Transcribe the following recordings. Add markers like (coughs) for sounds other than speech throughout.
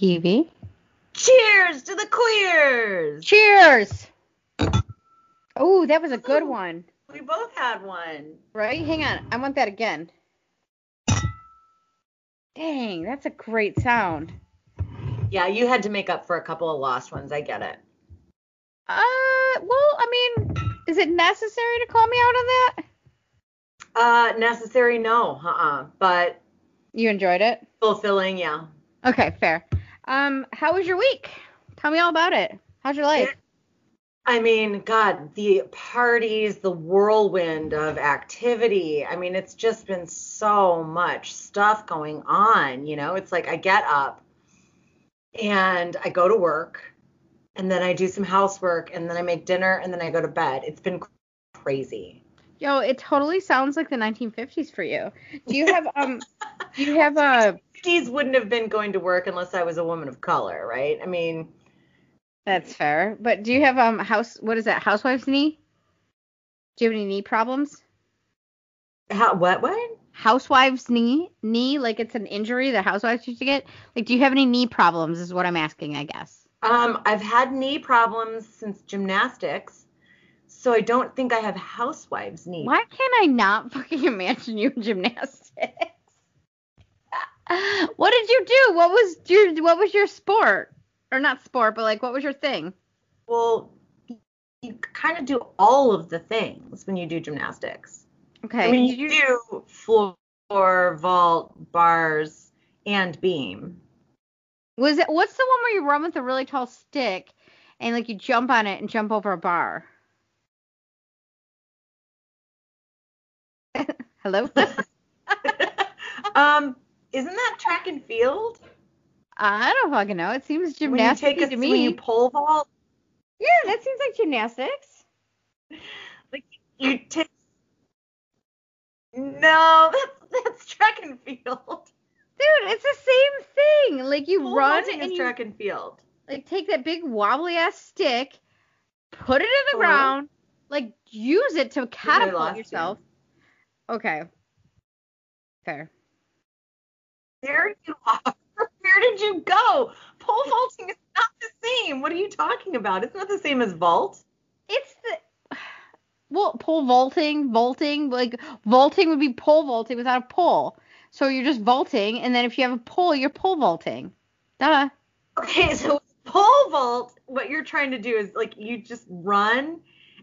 Evie. Cheers to the queers. Cheers. Oh, that was a good one. We both had one. Right? Hang on. I want that again. Dang, that's a great sound. Yeah, you had to make up for a couple of lost ones. I get it. Uh, well, I mean, is it necessary to call me out on that? Uh, necessary? No. Uh-uh. But You enjoyed it? fulfilling, yeah. Okay, fair. Um, how was your week? Tell me all about it. How's your life? I mean, God, the parties, the whirlwind of activity. I mean, it's just been so much stuff going on. You know, it's like I get up and I go to work and then I do some housework and then I make dinner and then I go to bed. It's been crazy. Yo, it totally sounds like the 1950s for you. Do you have um (laughs) (laughs) you have a 50s wouldn't have been going to work unless I was a woman of color, right? I mean, That's fair. But do you have um house what is that? Housewife's knee? Do you have any knee problems? how, what, what? Housewife's knee? Knee like it's an injury that housewives used to get? Like do you have any knee problems is what I'm asking, I guess. Um, I've had knee problems since gymnastics, so I don't think I have housewives' knee. Why can't I not (laughs) fucking imagine you in gymnastics? (laughs) what did you do? What was your what was your sport? Or not sport, but like what was your thing? Well, you kind of do all of the things when you do gymnastics. Okay. I mean, did you, do floor, vault, bars, and beam. Was it what's the one where you run with a really tall stick and like you jump on it and jump over a bar? (laughs) Hello? (laughs) um, isn't that track and field? I don't fucking know. It seems gymnastics take a to me. when you pole vault, yeah, that seems like gymnastics. (laughs) like you take. No, that's (laughs) that's track and field. Dude, it's the same thing. Like you Pole run and you track and field. like take that big wobbly ass stick, put it in the Hello? ground, like use it to catapult lost you. yourself. Okay. Fair. You are. (laughs) Where did you go? Pole vaulting is not the same. What are you talking about? It's not the same as vault. It's the well, pole vaulting, vaulting, like vaulting would be pole vaulting without a pole. So you're just vaulting, and then if you have a pole, you're pole vaulting. Duh. Okay, (laughs) so pole vault, what you're trying to do is like you just run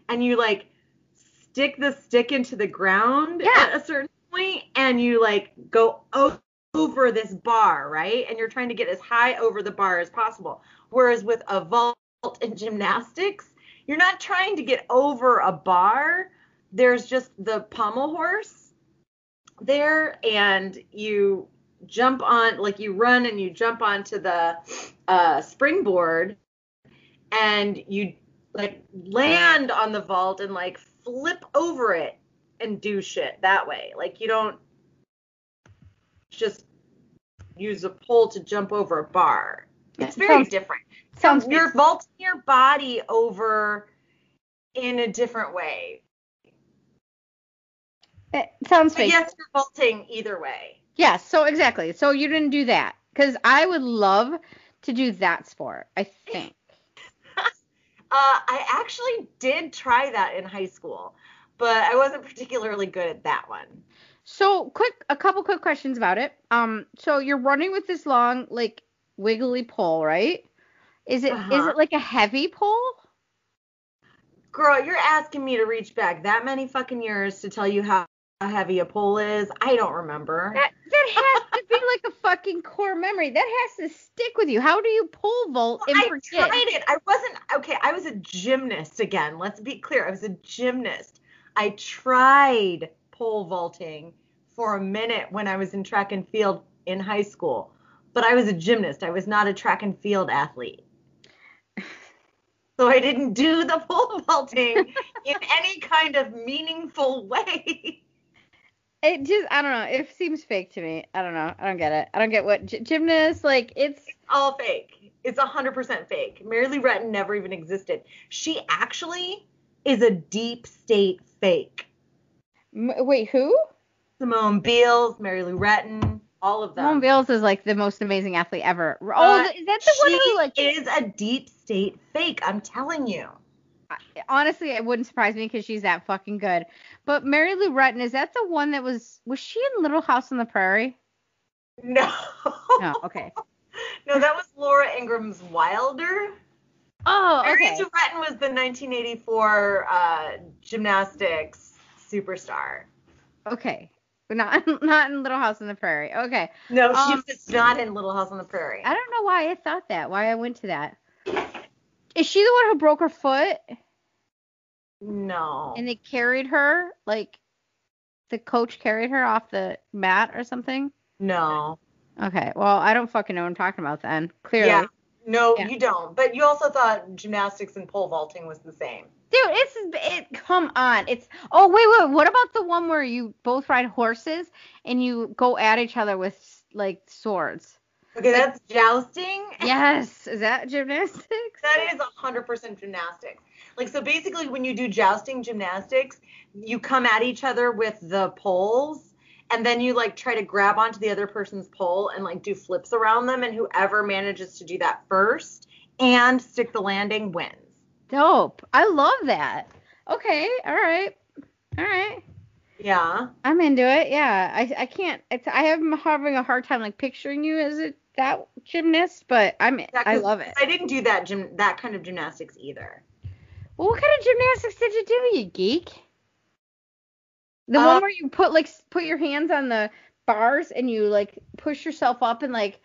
and you like stick the stick into the ground Yeah. at a certain point and you like go o- over this bar, right? And you're trying to get as high over the bar as possible. Whereas with a vault in gymnastics, you're not trying to get over a bar. There's just the pommel horse there and you jump on like you run and you jump onto the uh, springboard and you like land on the vault and like flip over it and do shit that way like you don't just use a pole to jump over a bar it's very Sounds- different Sounds you're vaulting your body over in a different way it sounds but fake. yes you're vaulting either way Yes, so exactly. So you didn't do that because I would love to do that sport. I think. (laughs) Uh, I actually did try that in high school, but I wasn't particularly good at that one. So quick, a couple quick questions about it. Um, so you're running with this long, like wiggly pole, right? Is it is Uh-huh. it like a heavy pole? Girl, you're asking me to reach back that many fucking years to tell you how heavy a pole is. I don't remember. That that has to be like a fucking core memory. That has to stick with you. How do you pole vault and I forget? tried it. I wasn't okay. I was a gymnast again. Let's be clear. I was a gymnast. I tried pole vaulting for a minute when I was in track and field in high school, but I was a gymnast. I was not a track and field athlete. So I didn't do the pole (laughs) vaulting in any kind of meaningful way. It just I don't know. It seems fake to me. I don't know. I don't get it. I don't get what gy- gymnasts like. It's all fake. It's 100% fake. Mary Lou Retton never even existed. She actually is a deep state fake. M- wait who? Simone Biles, Mary Lou Retton, all of them. Simone them. Biles is like the most amazing athlete ever. Oh, Uh, is that the one who like? is a deep state fake. I'm telling you. Honestly, it wouldn't surprise me because she's that fucking good. But Mary Lou Retton, is that the one that was? Was she in Little House on the Prairie? No. No. Okay. (laughs) no, that was Laura Ingalls Wilder. Oh, Mary okay. Lou Retton was the 1984 uh, gymnastics superstar. Okay. But not (laughs) not in Little House on the Prairie. Okay. No, Um, was not in Little House on the Prairie. I don't know why I thought that. Why I went to that. Is she the one who broke her foot No. and they carried her like the coach carried her off the mat or something? no. Okay. Well, I don't fucking know what I'm talking about then. Clearly. Yeah. No, Yeah. you don't. But you also thought gymnastics and pole vaulting was the same. Dude, it's it. Come on, it's. Oh wait, wait. What about the one where you both ride horses and you go at each other with like swords? Okay, that's jousting. Yes, is that gymnastics? That is 100% gymnastics. Like, so basically, when you do jousting gymnastics, you come at each other with the poles, and then you like try to grab onto the other person's pole and like do flips around them, and whoever manages to do that first and stick the landing wins. Dope. I love that. Okay. All right. All right. Yeah. I'm into it. Yeah. I I can't. It's, I am having a hard time like picturing you as a that gymnast, but I'm. Yeah, I love it. I didn't do that gym that kind of gymnastics either. Well, what kind of gymnastics did you do, you geek? The Uh, one where you put like put your hands on the bars and you like push yourself up and like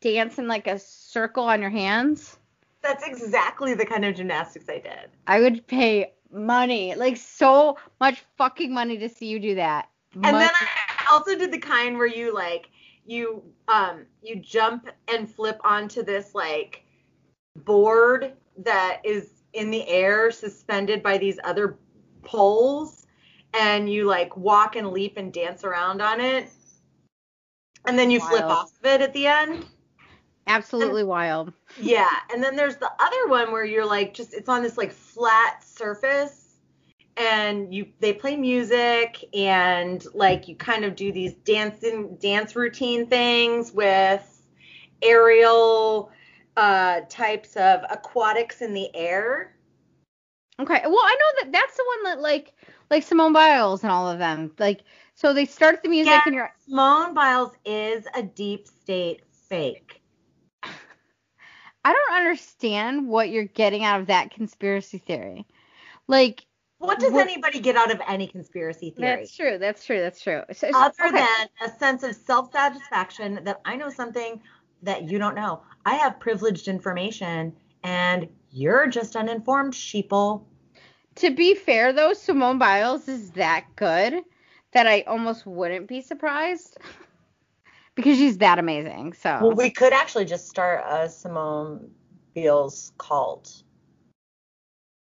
dance in like a circle on your hands. That's exactly the kind of gymnastics I did. I would pay money, like so much fucking money to see you do that. And then I also did the kind where you like you um you jump and flip onto this like board that is in the air suspended by these other poles and you like walk and leap and dance around on it. And then you flip off of it at the end. Absolutely wild. Yeah, and then there's the other one where you're like just it's on this like flat surface and you they play music and like you kind of do these dancing dance routine things with aerial uh types of aquatics in the air. Okay. Well, I know that that's the one that like like Simone Biles and all of them. Like so they start the music Yeah. and you're Simone Biles is a deep state fake. I don't understand what you're getting out of that conspiracy theory. Like What does What- anybody get out of any conspiracy theory? that's true. That's true. That's true. So, so- other okay. than a sense of self-satisfaction that I know something that you don't know. I have privileged information and you're just uninformed sheeple. to be fair though, Simone Biles is that good that I almost wouldn't be surprised (laughs) because she's that amazing. So Well, we could actually just start a Simone Beals cult.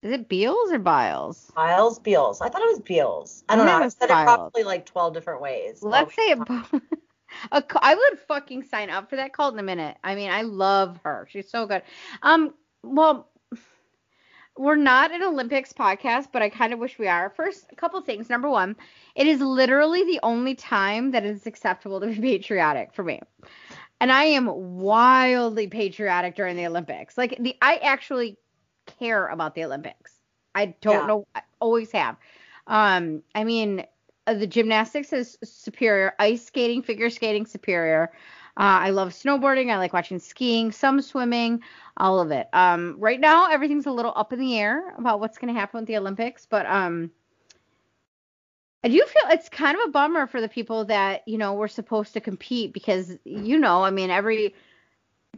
is it Beals or Biles? Biles, Beals. I thought it was Beals. I don't I know. I was said it probably like 12 different ways. Let's say it. bo- (laughs) I would fucking sign up for that cult in a minute. I mean, I love her. She's so good. Um, well, we're not an Olympics podcast, but I kind of wish we are. First, a couple things. Number one, it is literally the only time that it's acceptable to be patriotic for me. And I am wildly patriotic during the Olympics. Like the I actually care about the Olympics. I don't Yeah. know. I always have. Um, I mean, uh, the gymnastics is superior. Ice skating, figure skating, superior. Uh, I love snowboarding. I like watching skiing, some swimming, all of it. Um, right now, everything's a little up in the air about what's going to happen with the Olympics, but um, I do feel it's kind of a bummer for the people that you know were supposed to compete because you know, I mean, every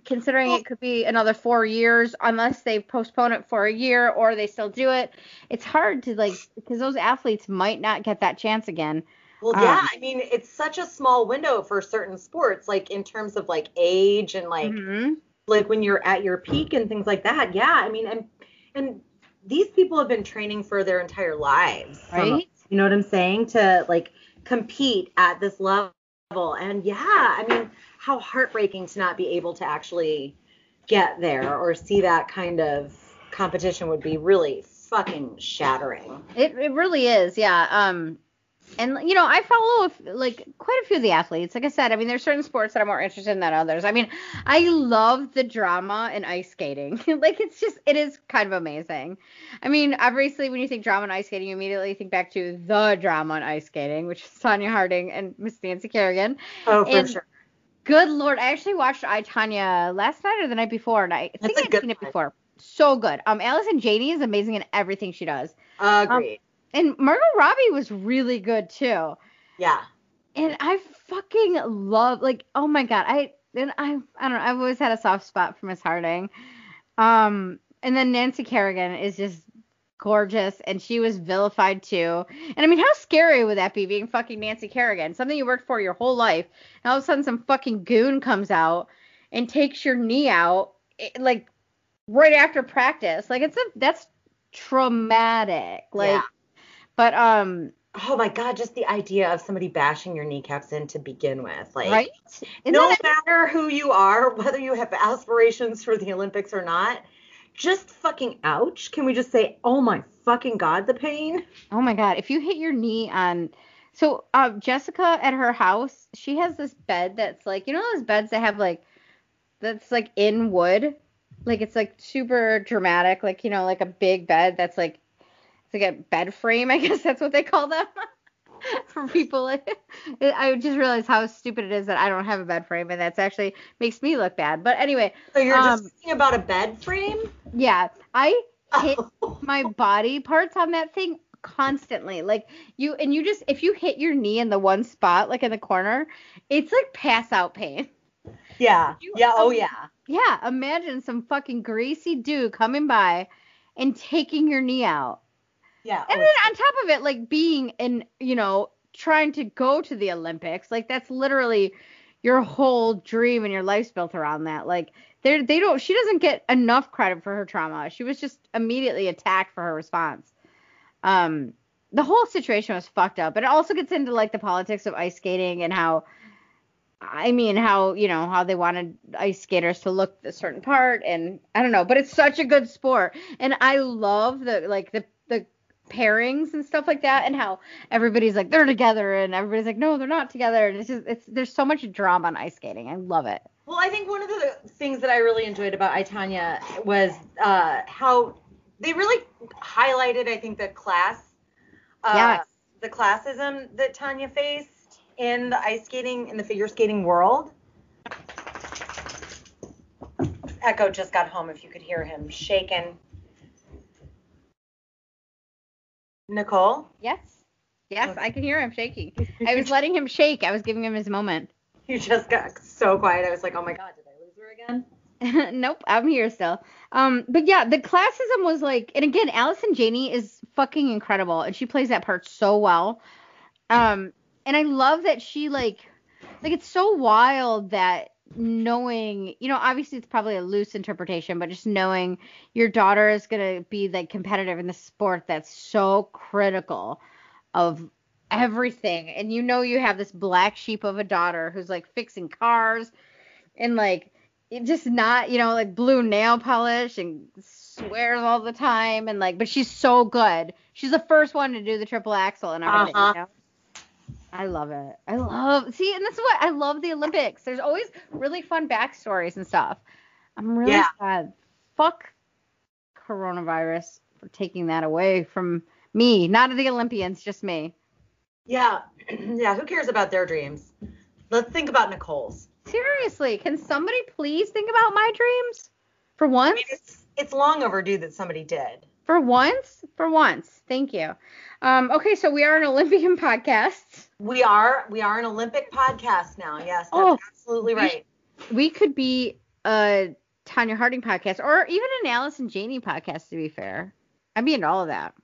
considering it could be another four years unless they postpone it for a year or they still do it. It's hard to like because those athletes might not get that chance again. Well, yeah. Um, I mean, it's such a small window for certain sports, like in terms of like age and like Mhm. like when you're at your peak and things like that. Yeah, I mean, and and these people have been training for their entire lives, Right? You know what I'm saying? To like compete at this level, and yeah, I mean, how heartbreaking to not be able to actually get there or see that kind of competition would be really fucking shattering. It it really is, yeah. Um, and you know I follow like quite a few of the athletes. Like I said, I mean there's certain sports that I'm more interested in than others. I mean I love the drama in ice skating. (laughs) like it's just it is kind of amazing. I mean obviously when you think drama in ice skating, you immediately think back to the drama in ice skating, which is Tonya Harding and Miss Nancy Kerrigan. Oh, for And- sure. Good lord, I actually watched I Tonya last night or the night before, and I That's think I'd good seen it before. So good. Um, Allison Janney is amazing in everything she does, Agreed. And Margot Robbie was really good too. yeah. And I fucking love like oh my god I and I I don't know I've always had a soft spot for Miss Harding, um and then Nancy Kerrigan is just gorgeous and she was vilified too and I mean how scary would that be being fucking Nancy Kerrigan something you worked for your whole life and all of a sudden some fucking goon comes out and takes your knee out it- like right after practice like it's a that's traumatic like Yeah. But um Oh my god, just the idea of somebody bashing your kneecaps in to begin with. Like right Isn't no that- matter who you are, whether you have aspirations for the Olympics or not, just fucking ouch. Can we just say, oh my fucking god, the pain? Oh my god, if you hit your knee on so uh, Jessica at her house, she has this bed that's like you know those beds that have like that's like in wood, like it's like super dramatic, like you know like a big bed that's like like a bed frame, I (laughs) guess that's what they call them (laughs) for people. I just realized how stupid it is that I don't have a bed frame, and that's actually makes me look bad. But anyway, So you're Um, just thinking about a bed frame? yeah, I hit Oh. my body parts on that thing constantly. Like you and you just if you hit your knee in the one spot, like in the corner, it's like pass out pain. yeah. You- Yeah, oh yeah. Yeah, imagine some fucking greasy dude coming by and taking your knee out. Yeah. And oh, then on top of it, like being in, you know, trying to go to the Olympics, like that's literally your whole dream and your life's built around that. Like they they don't she doesn't get enough credit for her trauma. She was just immediately attacked for her response. Um the whole situation was fucked up. But it also gets into like the politics of ice skating and how I mean how, you know, how they wanted ice skaters to look a certain part and I don't know, but it's such a good sport. And I love the like the the pairings and stuff like that and how everybody's like they're together and everybody's like no they're not together and it's just it's there's so much drama on ice skating i love it Well, I think one of the things that I really enjoyed about I Tonya was uh, how they really highlighted, I think, the class, uh, Yes. the classism that Tonya faced in the ice skating, in the figure skating world. Echo just got home. If you could hear him shaking. Nicole, yes. Yes i can hear him shaking. I was (laughs) letting him shake. I was giving him his moment. You just got so quiet. I was like, oh my god, did I lose her again? (laughs) nope i'm here still. Um but yeah the classism was like and again allison janney is fucking incredible and she plays that part so well. Um and i love that she like like it's so wild that knowing you know obviously it's probably a loose interpretation but just knowing your daughter is going to be like competitive in the sport that's so critical of everything and you know you have this black sheep of a daughter who's like fixing cars and like just not you know like blue nail polish and swears all the time and like but she's so good she's the first one to do the triple axel and everything Uh-huh. you know? I love it. I love see, and that's what I love the Olympics. There's always really fun backstories and stuff. I'm really Yeah. sad. Fuck coronavirus for taking that away from me, not the Olympians, just me. Yeah, (clears throat) yeah. Who cares about their dreams? Let's think about Nicole's. Seriously, can somebody please think about my dreams? For I once? mean, it's it's long overdue that somebody did. For once? For once. Thank you. Um, okay, so we are an Olympian (laughs) podcast. We are we are an Olympic podcast now. Yes, that's Oh, absolutely right. We could be a Tonya Harding podcast or even an Allison Janney podcast, to be fair. I'd be into all of that.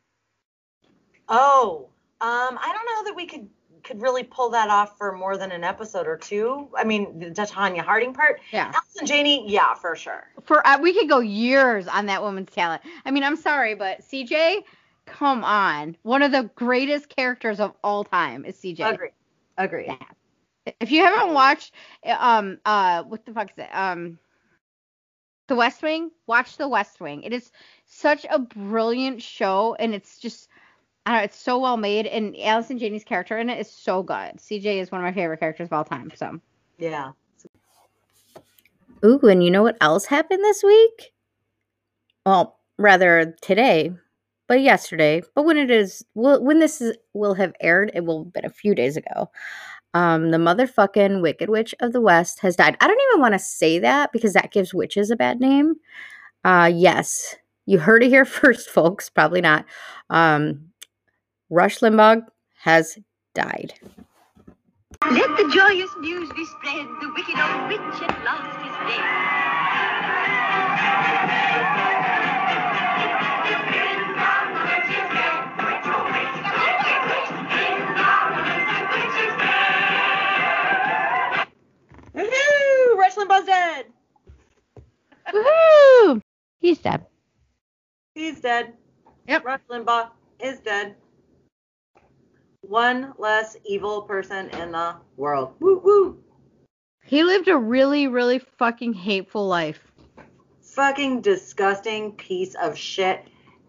Oh, um, I don't know that we could could really pull that off for more than an episode or two. I mean, the Tonya Harding part. Yeah. Allison Janney, yeah, for sure. For uh, we could go years on that woman's talent. I mean, I'm sorry, but CJ, come on. One of the greatest characters of all time is CJ. Agree. Agree. Yeah. If you haven't watched um uh what the fuck is it? Um The West Wing, watch The West Wing. It is such a brilliant show and it's just I don't know, it's so well made, and Allison Janney's character in it is so good. CJ is one of my favorite characters of all time. So. Yeah. Ooh, and you know what else happened this week? Well, rather today, but yesterday. But when it is, well, when this is, will have aired, it will have been a few days ago. Um, the motherfucking Wicked Witch of the West has died. I don't even want to say that because that gives witches a bad name. Uh, yes, you heard it here (laughs) first, folks. Probably not. Um, Rush Limbaugh has died. Let the joyous news be spread, the wicked old witch at last is dead. Rush dead. Woohoo! He's dead. He's dead. Yep. Rush Limbaugh is dead. One less evil person in the world. Woo woo. He lived a really, really fucking hateful life. Fucking disgusting piece of shit.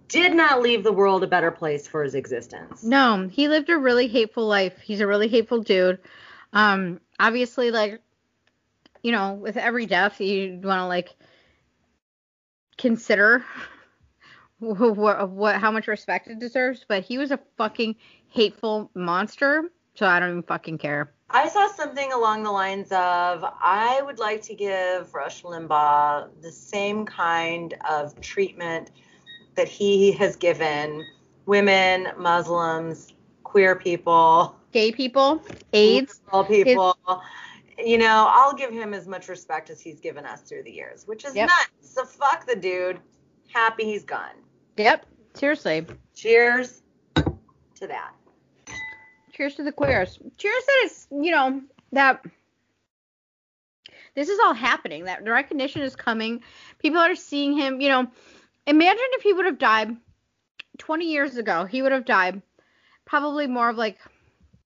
Did not leave the world a better place for his existence. No, he lived a really hateful life. He's a really hateful dude. Um, obviously, like, you know, with every death, you want to like consider (laughs) what, what, how much respect it deserves. But he was a fucking hateful monster. So I don't even fucking care. I saw something along the lines of I would like to give Rush Limbaugh the same kind of treatment that he has given women, Muslims, queer people, Gay people, AIDS. liberal people. You know, I'll give him as much respect as he's given us through the years, which is Yep. nuts. So fuck the dude. Happy he's gone. Yep. Seriously. Cheers to that. Cheers to the queers. Cheers that it's, you know, that this is all happening. That the recognition is coming. People are seeing him, you know. Imagine if he would have died 20 years ago. He would have died probably more of like,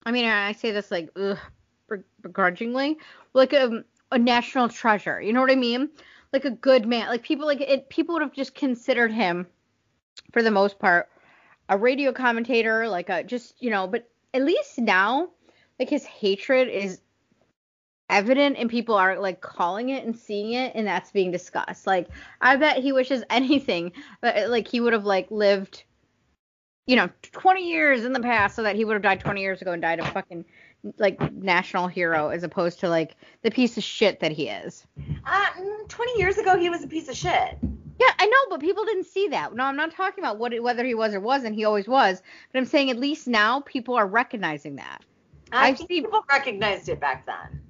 I mean, I say this like, ugh, begrudgingly, like a, a national treasure. You know what I mean? Like a good man. Like people, like it, people would have just considered him, for the most part, a radio commentator, like a just, you know, but at least now, like his hatred is evident and people are like calling it and seeing it and that's being discussed. Like I bet he wishes (laughs) anything but like he would have like lived you know 20 years in the past so that he would have died 20 years ago and died a fucking like national hero as opposed to like the piece of shit that he is. Uh, mm, 20 years ago, he was a piece of shit. Yeah, I know, but people didn't see that. No, I'm not talking about what whether he was or wasn't. He always was. But I'm saying at least now people are recognizing that. I I've think seen- people recognized it back then.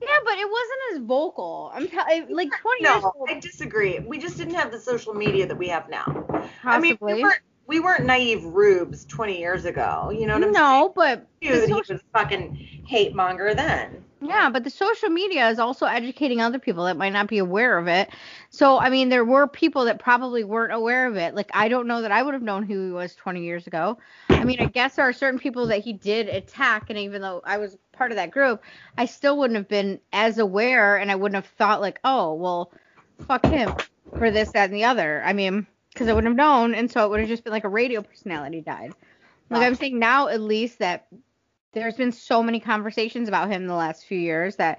Yeah, but it wasn't as vocal. I'm t- I- like 20 years No. I disagree. We just didn't have the social media that we have now. Possibly. I mean, we weren't, we weren't naive rubes 20 years ago. You know what I'm saying? no, but the he was a fucking hate monger then. yeah, but the social media is also educating other people that might not be aware of it. So, I mean, there were people that probably weren't aware of it. Like, I don't know that I would have known who he was 20 years ago. I mean, I guess there are certain people that he did attack, and even though I was part of that group, I still wouldn't have been as aware, and I wouldn't have thought like, oh, well, fuck him for this, that, and the other. I mean, because I wouldn't have known, and so it would have just been like a radio personality died. Like I'm ah. saying now, at least that there's been so many conversations about him in the last few years that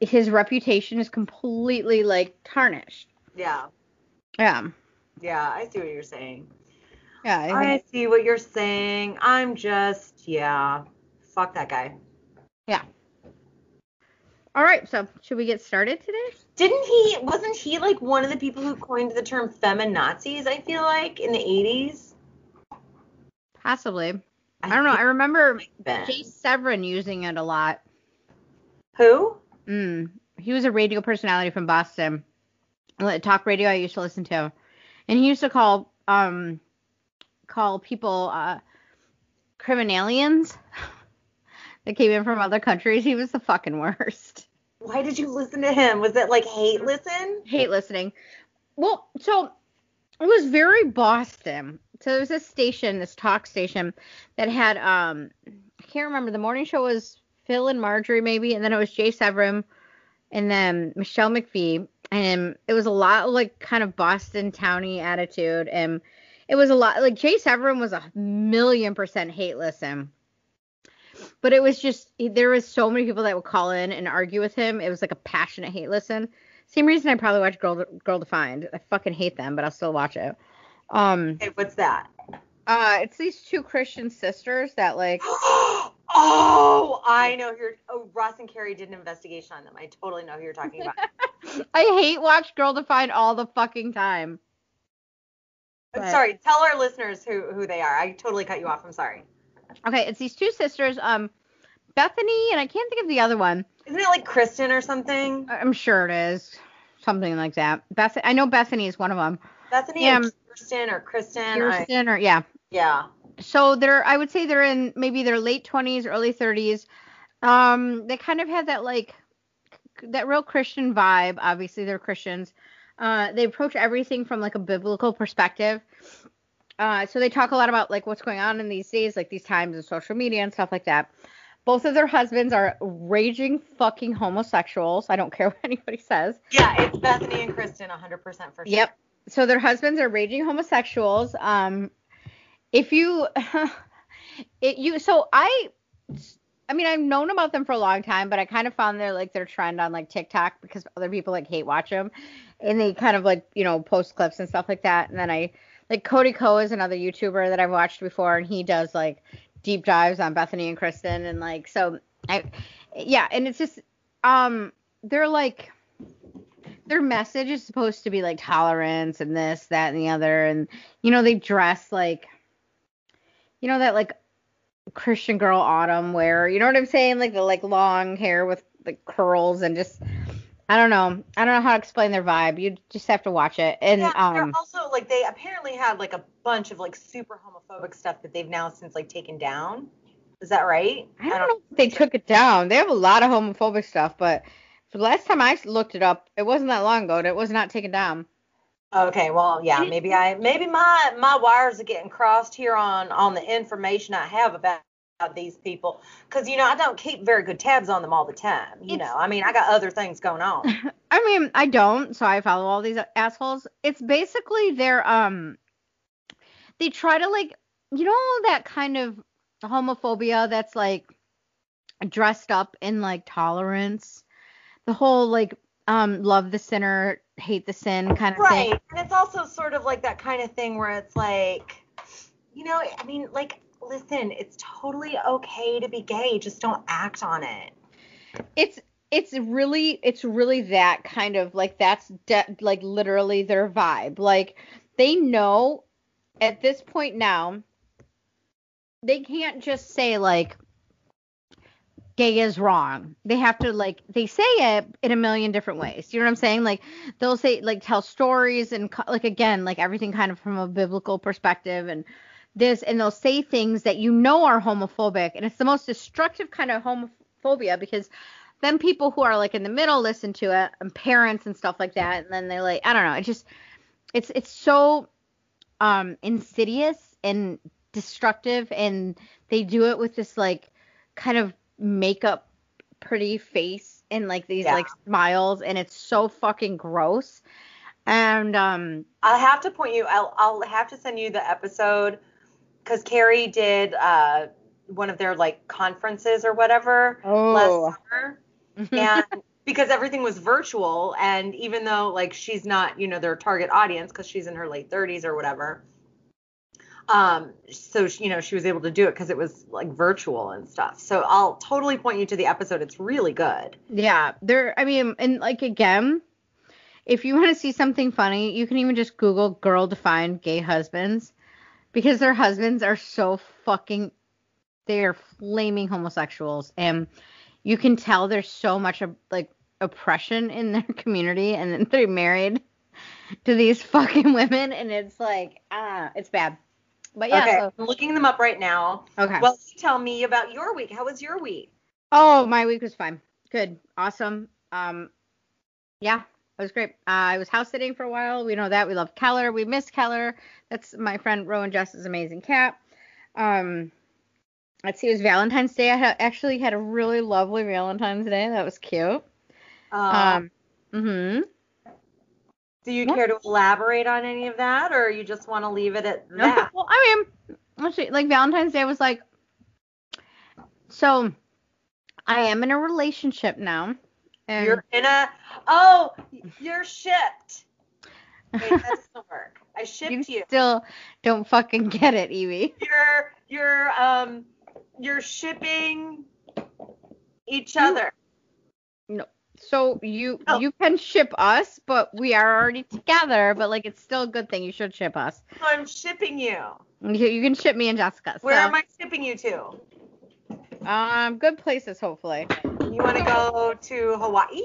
his reputation is completely like tarnished. Yeah. Yeah. Yeah, I see what you're saying. Yeah. I I see what you're saying. I'm just, yeah. Fuck that guy. yeah. All right. So should we get started today? Didn't he, wasn't he like one of the people who coined the term feminazis, I feel like, in the 80s? Possibly. I don't know. I remember. Jay Severin using it a lot. Who? Mm. He was a radio personality from Boston. Talk radio I used to listen to. And he used to call um call people uh criminalians (laughs) that came in from other countries. He was the fucking worst. Why did you listen to him? Was it like hate listen? Hate listening. Well, so it was very Boston. So there was this station, this talk station that had um I can't remember the morning show was Phil and Marjorie maybe, and then it was Jay Severin and then Michelle McPhee. And it was a lot like kind of Boston towny attitude and it was a lot. Like Jay Severin was a million percent hate listen. But it was just there was so many people that would call in and argue with him. It was like a passionate hate listen. Same reason I probably watch Girl Girl Defined. I fucking hate them, but I'll still watch it. Um, Okay, what's that? uh, it's these two Christian sisters that like (gasps) oh, I know who you're. Oh, Ross and Carrie did an investigation on them. I totally know who you're talking about. (laughs) I hate watch Girl Defined all the fucking time. I'm But- sorry. Tell our listeners who who they are. I totally cut you off. I'm sorry. Okay, it's these two sisters, um, Bethany and I can't think of the other one. Isn't it like Kristen or something? I'm sure it is something like that. Beth, I know Bethany is one of them. Bethany Yeah, and Kirsten or Kristen. I- or yeah. yeah. So they're I would say they're in maybe their late 20s, early 30s. Um, they kind of have that like that real Christian vibe. Obviously, they're Christians. Uh, they approach everything from like a biblical perspective. Uh, so they talk a lot about like what's going on in these days, like these times of social media and stuff like that. Both of their husbands are raging fucking homosexuals. I don't care (laughs) what anybody says. Yeah, it's Bethany and Kristen 100% for sure. Yep. So their husbands are raging homosexuals. Um, if you, (laughs) it, you, so I, I mean, I've known about them for a long time, but I kind of found their like their trend on like TikTok because other people like hate watch them, and they kind of like you know post clips and stuff like that. And then I like Cody Ko is another YouTuber that I've watched before, and he does like deep dives on Bethany and Kristen, and like so I, yeah, and it's just um they're like their message is supposed to be like tolerance and this, that, and the other. And, you know, they dress like, you know, that like Christian girl autumn wear. You know what I'm saying? Like the like long hair with like curls and just, I don't know. I don't know how to explain their vibe. You just have to watch it. And, yeah, they're um, also like they apparently had like a bunch of like super homophobic stuff that they've now since like taken down. Is that right? I don't know if they took it down. They have a lot of homophobic stuff, but for the last time I looked it up, it wasn't that long ago, and it was not taken down. Okay, well, yeah, maybe I maybe my my wires are getting crossed here on on the information I have about these people because you know I don't keep very good tabs on them all the time. You It's- know, I mean I got other things going on. (laughs) I mean, I don't, so I follow all these assholes. It's basically their um they try to like you know that kind of homophobia that's like dressed up in like tolerance. The whole like um love the sinner, hate the sin kind of right, thing. Right, and it's also sort of like that kind of thing where it's like, you know, I mean, like, listen, it's totally okay to be gay, just don't act on it. It's it's really it's really that kind of like that's de- like literally their vibe. Like they know at this point now they can't just say like gay is wrong. They have to like they say it in a million different ways. You know what I'm saying? Like they'll say like tell stories and like again like everything kind of from a biblical perspective and this and they'll say things that you know are homophobic and it's the most destructive kind of homophobia because then people who are like in the middle listen to it and parents and stuff like that and then they like I don't know it just it's it's so um insidious and destructive and they do it with this like kind of makeup pretty face and like these Yeah. like smiles and it's so fucking gross and um I'll have to point you. I'll I'll have to send you the episode because Carrie did uh one of their like conferences or whatever Oh. last summer, and (laughs) because everything was virtual, and even though like she's not you know their target audience because she's in her late 30s or whatever, um so she, you know she was able to do it because it was like virtual and stuff. So I'll totally point you to the episode. It's really good. Yeah, there. I mean, and like again, if you want to see something funny, you can even just Google "girl defined gay husbands," because their husbands are so fucking. They are flaming homosexuals, and you can tell there's so much of like oppression in their (laughs) community, and then they're married to these (laughs) fucking women, and it's like ah, it's bad. But yeah, okay, so I'm looking them up right now. okay. Well, tell me about your week. How was your week? Oh, my week was fine. Good. Awesome. Um yeah, it was great. Uh, I was house sitting for a while. We know that. We love Keller. We miss Keller. That's my friend Rowan Jess's amazing cat. Um let's see, it was Valentine's Day. I ha- actually had a really lovely Valentine's Day. That was cute. Uh, Um mhm. Do you Yeah. care to elaborate on any of that, or you just want to leave it at that? well, I mean, let's like Valentine's Day was like, so I am in a relationship now, and You're in a. Oh, you're shipped. Wait, (laughs) that doesn't work. I shipped you. You still don't fucking get it, Evie. You're you're um you're shipping each other. So you Oh. you can ship us, but we are already together. But like, it's still a good thing. You should ship us. So I'm shipping you. You, you can ship me and Jessica. Where so, am I shipping you to? Um, good places, hopefully. You want to go to Hawaii?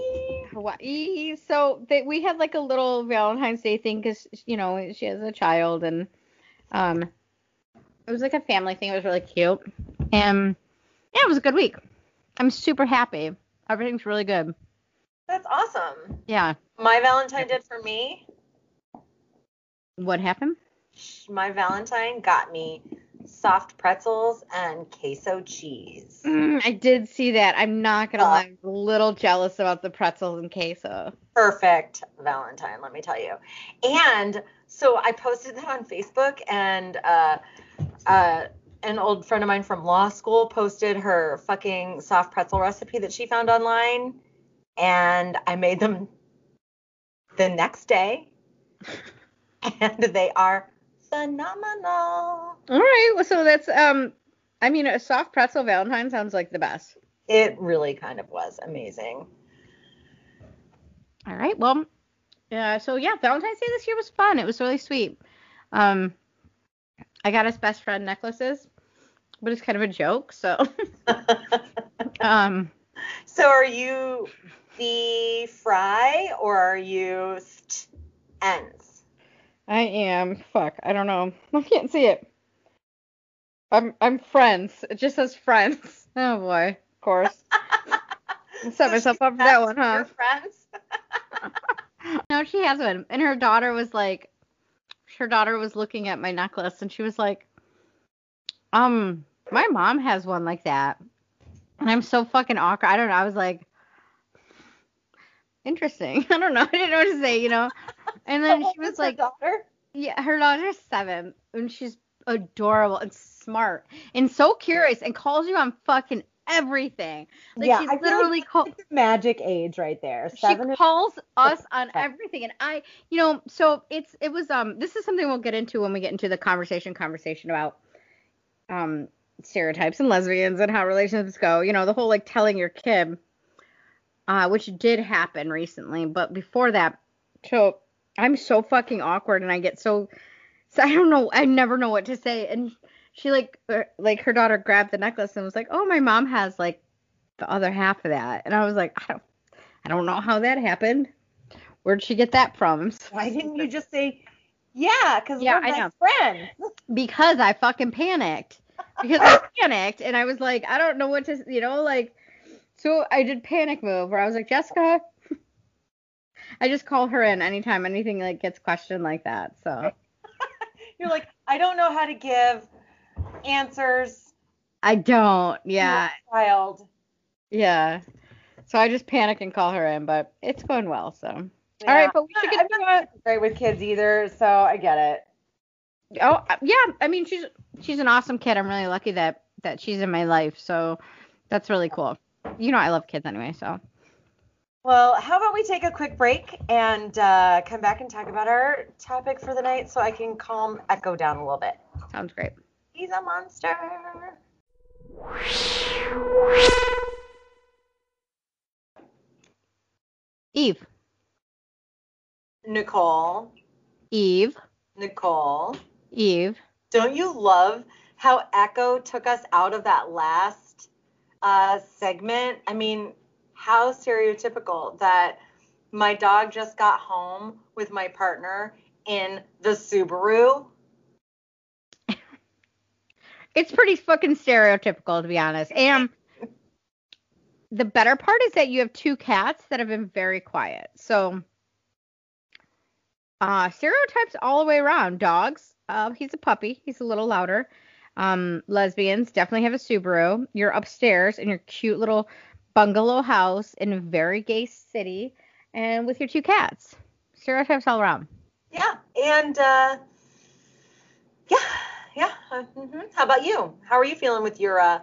Hawaii. So they, we had like a little Valentine's Day thing because you know she has a child and um it was like a family thing. It was really cute and yeah, it was a good week. I'm super happy. Everything's really good. That's awesome. Yeah. My Valentine did for me. What happened? My Valentine got me soft pretzels and queso cheese. Mm, I did see that. I'm not gonna Uh. lie, I'm a little jealous about the pretzels and queso. perfect Valentine, let me tell you. And so I posted that on Facebook, and uh, uh, an old friend of mine from law school posted her fucking soft pretzel recipe that she found online, and I made them the next day, (laughs) and they are phenomenal. All right. Well, so that's um. I mean, a soft pretzel Valentine sounds like the best. It really kind of was amazing. All right. Well, yeah. So yeah, Valentine's Day this year was fun. It was really sweet. Um, I got us best friend necklaces, but it's kind of a joke. So, (laughs) um, so are you the fry or are you st- ends? I am. Fuck. I don't know. (laughs) I can't see it. I'm I'm friends. It just says friends. (laughs) Oh boy. Of course. I (laughs) Set So myself up for that one, huh? Friends? No, she has one. And her daughter was like, her daughter was looking at my necklace and she was like, um, my mom has one like that. And I'm so fucking awkward. I don't know. I was like, interesting. I don't know. I didn't know what to say, you know? And then she was like, daughter? yeah, her daughter's seven and she's adorable and smart and so curious and calls you on fucking everything. Like Yeah, she's I like literally called like the magic age right there. she Seven is calls us on everything and i you know so it's it was um this is something we'll get into when we get into the conversation conversation about um stereotypes and lesbians and how relationships go you know the whole like telling your kid uh which did happen recently but before that so i'm so fucking awkward and i get so so i don't know i never know what to say and she like er, like her daughter grabbed the necklace and was like oh my mom has like the other half of that and i was like i don't I don't know how that happened. Where'd she get that from? (laughs) Why didn't you just say, yeah, because Yeah, we're I best friends. (laughs) Because I fucking panicked. Because I (laughs) panicked and I was like, I don't know what to, you know, like, so I did panic move where I was like, Jessica. I just call her in anytime anything like gets questioned like that. So (laughs) You're like, I don't know how to give answers I don't. Yeah. child. Yeah. So I just panic and call her in, but it's going well. So all Yeah. right, but we should I'm get to not great with kids either, so I get it. Oh uh, yeah, I mean she's she's an awesome kid. I'm really lucky that that she's in my life. So that's really cool. You know I love kids anyway, so Well, how about we take a quick break and uh, come back and talk about our topic for the night so I can calm Echo down a little bit. sounds great. He's a monster. Eve, Nicole, Eve, Nicole, Eve. don't you love how Echo took us out of that last uh, segment? I mean, how stereotypical that my dog just got home with my partner in the Subaru. It's pretty fucking stereotypical to be honest. And the better part is that you have two cats that have been very quiet. So uh stereotypes all the way around. Dogs, uh he's a puppy, he's a little louder. Um lesbians definitely have a Subaru. You're upstairs in your cute little bungalow house in a very gay city and with your two cats. Stereotypes all around. Yeah, and uh, yeah, yeah. Uh, mhm. How about you? How are you feeling with your uh,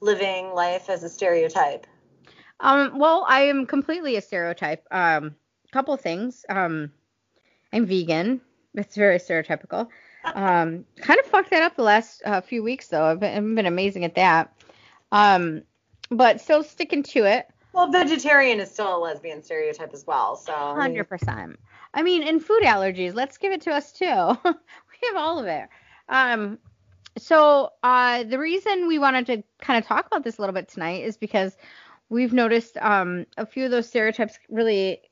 living life as a stereotype? Um, well, I am completely a stereotype. Um, couple things. Um, I'm vegan. It's very stereotypical. (laughs) Um, kind of fucked that up the last uh, few weeks though. I've been, I've been amazing at that. Um, but still sticking to it. Well, vegetarian is still a lesbian stereotype as well. So Hundred percent. I mean, and food allergies. Let's give it to us too. (laughs) we have all of it. Um, so uh, the reason we wanted to kind of talk about this a little bit tonight is because we've noticed um, a few of those stereotypes really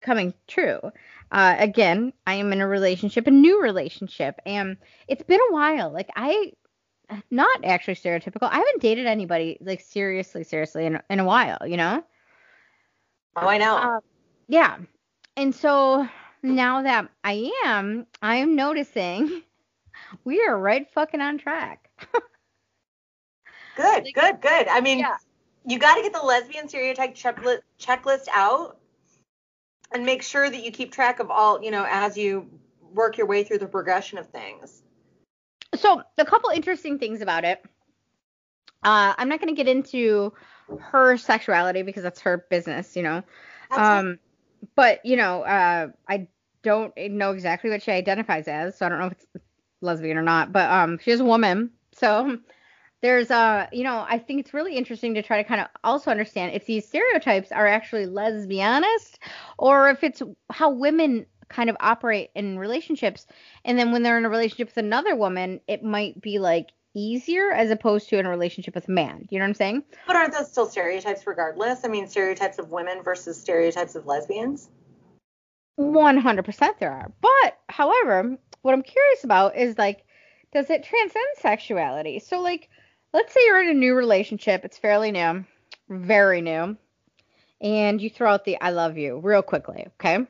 coming true. Uh, again, I am in a relationship, a new relationship, and it's been a while. Like I, not actually stereotypical. I haven't dated anybody like seriously, seriously in in a while. You know. oh, I know. Uh, yeah. And so now that I am, I'm noticing (laughs) we are right fucking on track. (laughs) good, good, good. I mean, Yeah. you got to get the lesbian stereotype checklist checklist out and make sure that you keep track of all, you know, as you work your way through the progression of things. So, a couple interesting things about it. Uh, I'm not going to get into her sexuality because that's her business, you know. Um, but you know, uh, I don't know exactly what she identifies as, so I don't know if it's lesbian or not. But um, she is a woman, so there's uh, you know, I think it's really interesting to try to kind of also understand if these stereotypes are actually lesbianist or if it's how women kind of operate in relationships, and then when they're in a relationship with another woman, it might be like easier as opposed to in a relationship with a man. You know what I'm saying? But aren't those still stereotypes regardless? I mean, stereotypes of women versus stereotypes of lesbians? 100% there are. But, however, what I'm curious about is like, does it transcend sexuality? So, like, let's say you're in a new relationship, it's fairly new, very new, and you throw out the I love you real quickly, okay?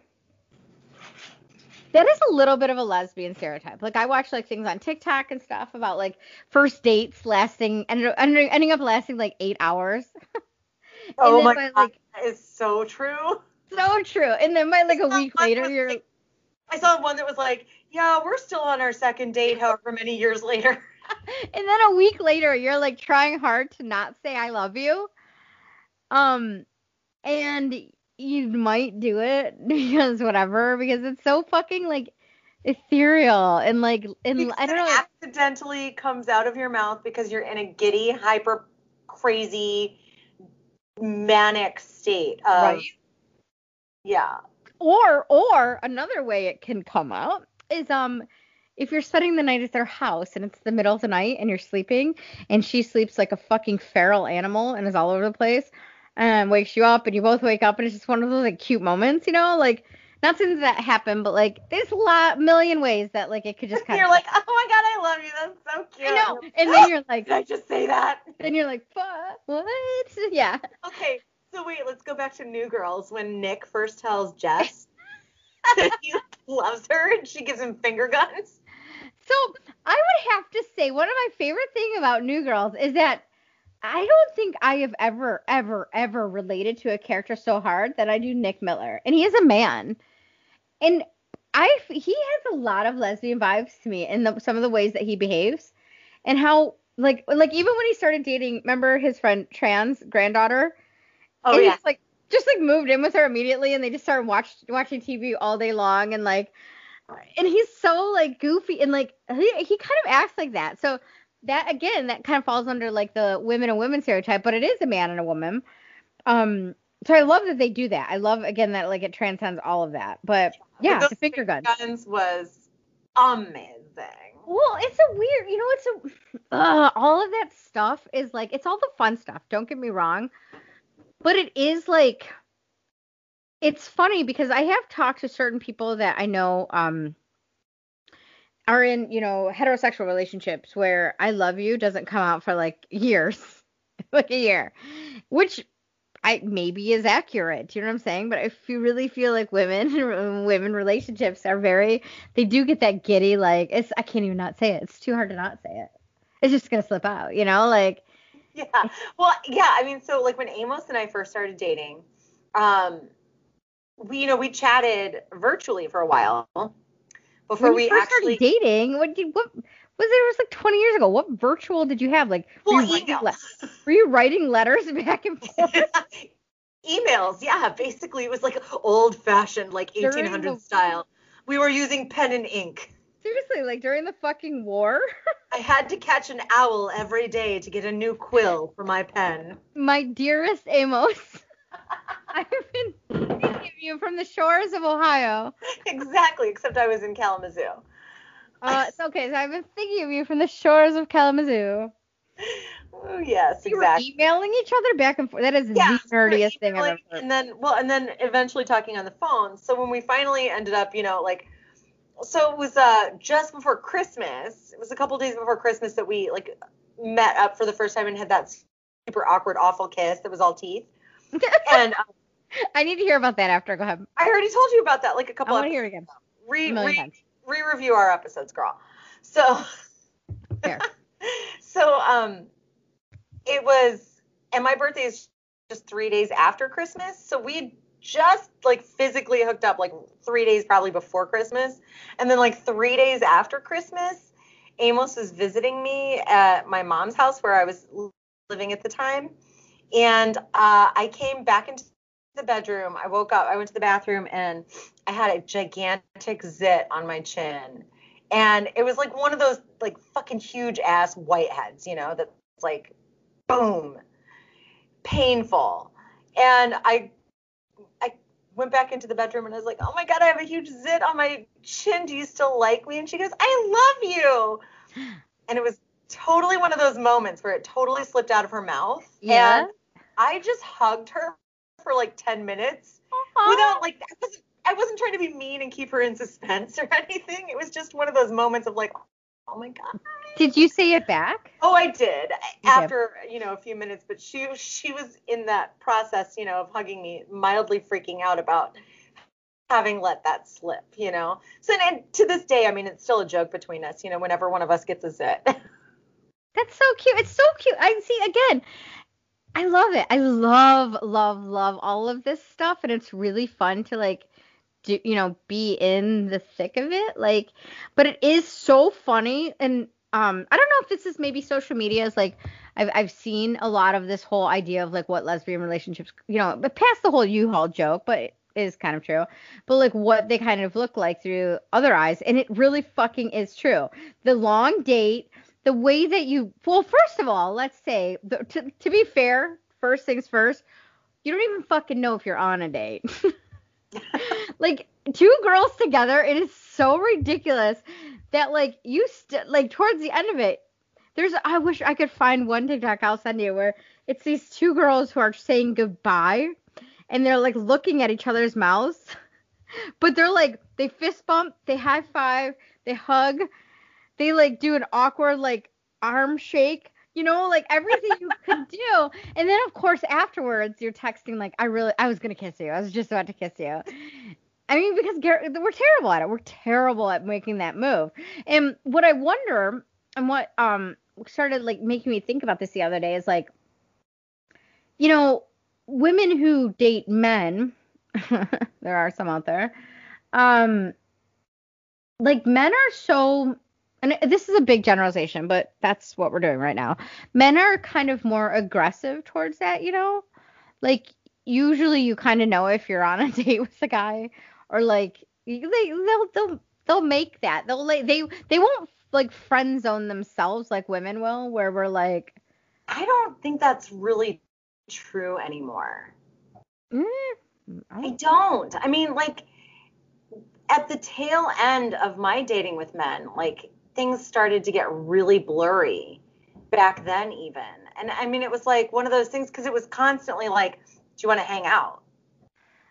That is a little bit of a lesbian stereotype. Like I watch like things on TikTok and stuff about like first dates lasting and ending up lasting like eight hours. (laughs) Oh my by, god, like- that is so true. So true. And then by like a week later, you're like- I saw one that was like, yeah, we're still on our second date, however many years later. (laughs) (laughs) and then a week later you're like trying hard to not say I love you. Um and you might do it (laughs) because whatever because it's so fucking like ethereal and like and Because I don't know It accidentally comes out of your mouth because you're in a giddy, hyper, crazy, manic state of. Right. Yeah. or or another way it can come out is um if you're spending the night at their house and it's the middle of the night and you're sleeping and she sleeps like a fucking feral animal and is all over the place and wakes you up and you both wake up and it's just one of those like cute moments, you know, like not since that happened, but like there's a lot million ways that like it could just kind (laughs) You're of like, oh my god, I love you. That's so cute. I know. And then you're like (gasps) Did I just say that? then you're like, fuck what? (laughs) Yeah. Okay, so wait, let's go back to New Girls when Nick first tells Jess (laughs) that he loves her and she gives him finger guns. So I would have to say one of my favorite thing about New Girls is that I don't think I have ever, ever, ever related to a character so hard that I do Nick Miller, and he is a man, and I he has a lot of lesbian vibes to me in the, some of the ways that he behaves, and how like like even when he started dating, remember his friend trans granddaughter, Oh and yeah. he's like just like moved in with her immediately and they just started watch, watching TV all day long and like and he's so like goofy and like he, he kind of acts like that. So that again that kind of falls under like the women and women stereotype, but it is a man and a woman. Um so I love that they do that. I love again that like it transcends all of that. But yeah, the finger guns. guns was amazing. Well, it's a weird, you know, it's a uh, all of that stuff is like it's all the fun stuff. Don't get me wrong, but it is like it's funny because I have talked to certain people that I know um are in, you know, heterosexual relationships where I love you doesn't come out for like years, (laughs) like a year, which I maybe is accurate. You know what I'm saying? But if you really feel like women (laughs) women relationships are very they do get that giddy like it's I can't even not say it. It's too hard to not say it. It's just gonna slip out, you know? Like Yeah. Well, yeah. I mean, so like when Amos and I first started dating, um, we you know we chatted virtually for a while before when we first actually started dating, what did what was it? It was like 20 years ago. What virtual did you have? Like, were, well you writing, le- were (laughs) you writing letters back and forth? (laughs) emails yeah basically it was like old fashioned like During 1800 the- style we were using pen and ink Seriously, like during the fucking war? (laughs) i had to catch an owl every day to get a new quill for my pen My dearest Amos, I've been of you from the shores of Ohio. (laughs) exactly except i was in kalamazoo Uh, it's okay. So I've been thinking of you from the shores of Kalamazoo. oh yes You exactly were emailing each other back and forth. That is Yeah, the nerdiest thing I've ever heard. And then, well, and then eventually talking on the phone. So when we finally ended up, you know, like, so it was uh just before Christmas. It was a couple days before Christmas that we like met up for the first time and had that super awkward, awful kiss that was all teeth. (laughs) And um, (laughs) I need to hear about that after. Go ahead. I already told you about that like a couple. I want to of hear it again. re re times. re-review our episodes, girl. So (laughs) so um it was and my birthday is just three days after Christmas. So we just like physically hooked up like three days probably before Christmas. And then like three days after Christmas, Amos was visiting me at my mom's house where I was living at the time. And uh, I came back into the bedroom. I woke up, I went to the bathroom, and I had a gigantic zit on my chin. And it was like one of those like fucking huge ass whiteheads, you know, that's like boom, painful. And I I went back into the bedroom and I was like, "Oh my god, I have a huge zit on my chin. Do you still like me?" And she goes, "I love you." (gasps) And it was totally one of those moments where it totally slipped out of her mouth. Yeah. And I just hugged her for like 10 minutes Aw. without like I wasn't I wasn't trying to be mean and keep her in suspense (laughs) or anything. It was just one of those moments of like, oh my god. Did you say it back? Oh, I did You after you know a few minutes, but she she was in that process, you know, of hugging me, mildly freaking out about having let that slip, you know. So and to this day, I mean, it's still a joke between us, you know, whenever one of us gets a zit. (laughs) That's so cute. It's so cute. I see again. I love it. I love, love, love all of this stuff, and it's really fun to like, do you know, be in the thick of it. Like, but it is so funny, and um, I don't know if this is maybe social media is like. I've I've seen a lot of this whole idea of like what lesbian relationships, you know, but past the whole U-Haul joke, but it is kind of true. But like what they kind of look like through other eyes, and it really fucking is true. The long date, the way that you well first of all let's say to, to be fair first things first you don't even fucking know if you're on a date. (laughs) Like two girls together it is so ridiculous that like you st- like towards the end of it there's i wish i could find one tiktok i'll send you where it's these two girls who are saying goodbye and they're like looking at each other's mouths (laughs) but they're like they fist bump they high five they hug they like do an awkward like arm shake you know like everything you could (laughs) do. And then of course afterwards you're texting like i really i was gonna kiss you. I was just about to kiss you. I mean because Gar- we're terrible at it. We're terrible at making that move. And what i wonder and what um started like making me think about this the other day is like you know women who date men (laughs) there are some out there um like men are so and this is a big generalization, but that's what we're doing right now. Men are kind of more aggressive towards that, you know? Like usually you kind of know if you're on a (laughs) date with a guy or like they they'll they'll they'll make that. They'll like they they won't like friend zone themselves like women will where we're like I don't think that's really true anymore. mm, I I don't- don't. I mean, like at the tail end of my dating with men, like things started to get really blurry back then even. And I mean, it was like one of those things because it was constantly like, do you want to hang out?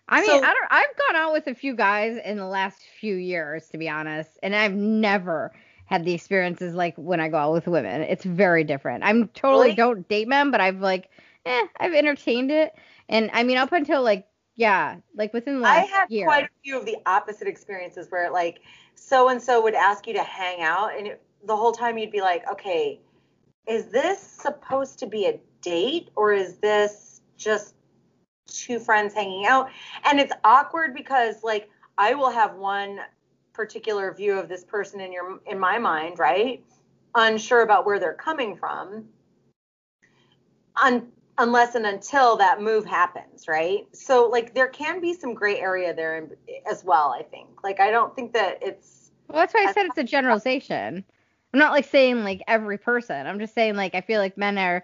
I mean, So- I don't. I've gone out with a few guys in the last few years, to be honest, and I've never had the experiences like when I go out with women. It's very different. I'm totally Really? don't date men, but I've like, eh, I've entertained it, and I mean, up until like, yeah, like within the I last had year. quite a few of the opposite experiences where like so and so would ask you to hang out, and it, the whole time you'd be like, okay, is this supposed to be a date or is this just two friends hanging out and it's awkward because like I will have one particular view of this person in your in my mind, right? Unsure about where they're coming from. Un, unless and until that move happens, right? So like there can be some gray area there as well, I think. Like I don't think that it's Well, that's why I said it's a generalization. I'm not like saying like every person. I'm just saying like I feel like men are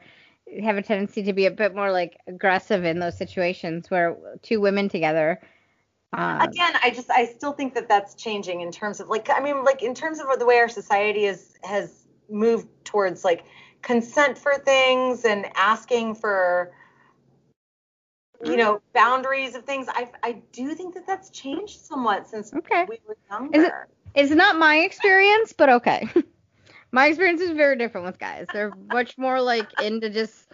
have a tendency to be a bit more like aggressive in those situations where two women together. Um, again, I just I still think that that's changing in terms of like I mean like in terms of the way our society is has moved towards like consent for things and asking for you know boundaries of things. I I do think that that's changed somewhat since Okay. we were younger. It's not my experience, but okay. (laughs) my experience is very different with guys. They're much more like into just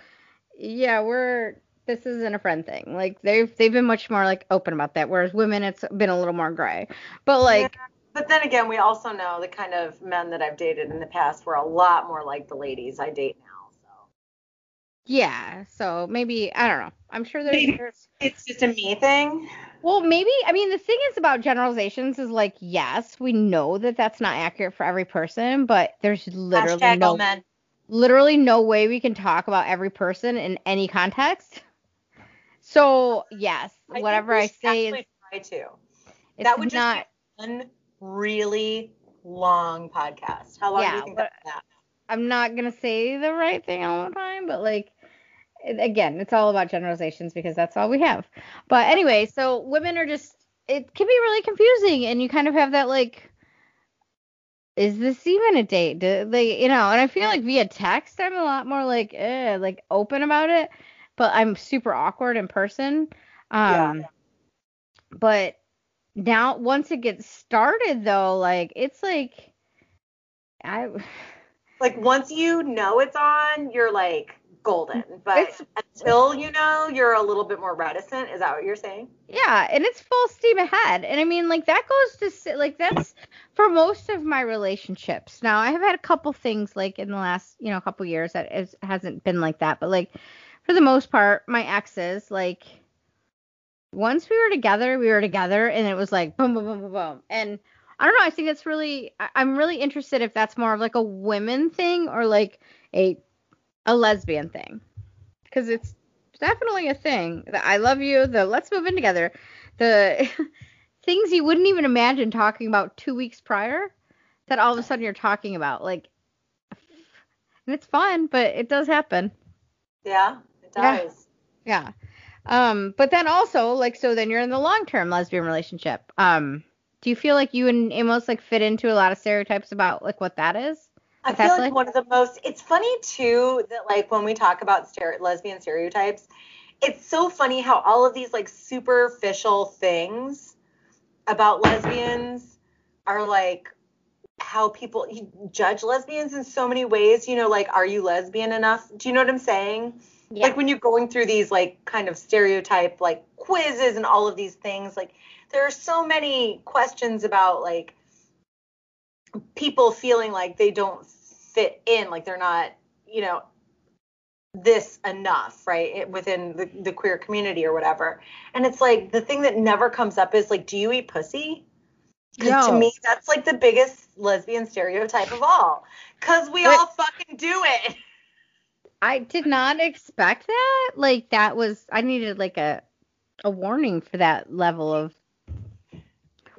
yeah, we're this isn't a friend thing. Like they've they've been much more like open about that. Whereas women it's been a little more gray. But like But then again, we also know the kind of men that I've dated in the past were a lot more like the ladies I date now. So yeah, so maybe I don't know. I'm sure there's, Maybe. there's it's just a me thing. Well maybe I mean the thing is about generalizations is like yes, we know that that's not accurate for every person, but there's literally Hashtag no men. literally no way we can talk about every person in any context. So yes, I whatever I say is try to. that would just not. be one really long podcast. How long do Yeah, you think that's I'm not gonna say the right thing all the time, but like again, it's all about generalizations because that's all we have. But anyway, so women are just it can be really confusing, and you kind of have that like. Is this even a date? Do they, you know, and I feel like via text, I'm a lot more like, eh, like open about it, but I'm super awkward in person. Yeah. Um, but now once it gets started though, like it's like, I, Like once you know it's on, you're like golden. Mm, but It's- until you know, you're a little bit more reticent. Is that what you're saying? Yeah, and it's full steam ahead. And I mean, like that goes to like that's for most of my relationships. Now, I have had a couple things like in the last, you know, couple years that is, hasn't been like that, but like for the most part, my exes like once we were together, we were together, and it was like boom, boom, boom, boom, boom. And I don't know. I think it's really. I'm really interested if that's more of like a women thing or like a a lesbian thing, because it's definitely a thing. The I love you. The let's move in together. The (laughs) things you wouldn't even imagine talking about two weeks prior, that all of a sudden you're talking about. Like, and it's fun, but it does happen. Yeah, it Yeah. does. Yeah. Um, but then also, like, so then you're in the long term lesbian relationship. Um, do you feel like you and Amos like fit into a lot of stereotypes about like what that is? I feel like one of the most. It's funny too that like when we talk about stere- lesbian stereotypes, it's so funny how all of these like superficial things about lesbians are like how people judge lesbians in so many ways. You know, like are you lesbian enough? Do you know what I'm saying? Like when you're going through these like kind of stereotype like quizzes and all of these things, like there are so many questions about like people feeling like they don't fit in, like they're not, you know, this enough, right, it- within the, the queer community or whatever. And it's like the thing that never comes up is like, do you eat pussy? Because to me, that's like the biggest lesbian stereotype of all. Because we But- all fucking do it. I did not expect that. Like that was I needed like a a warning for that level of You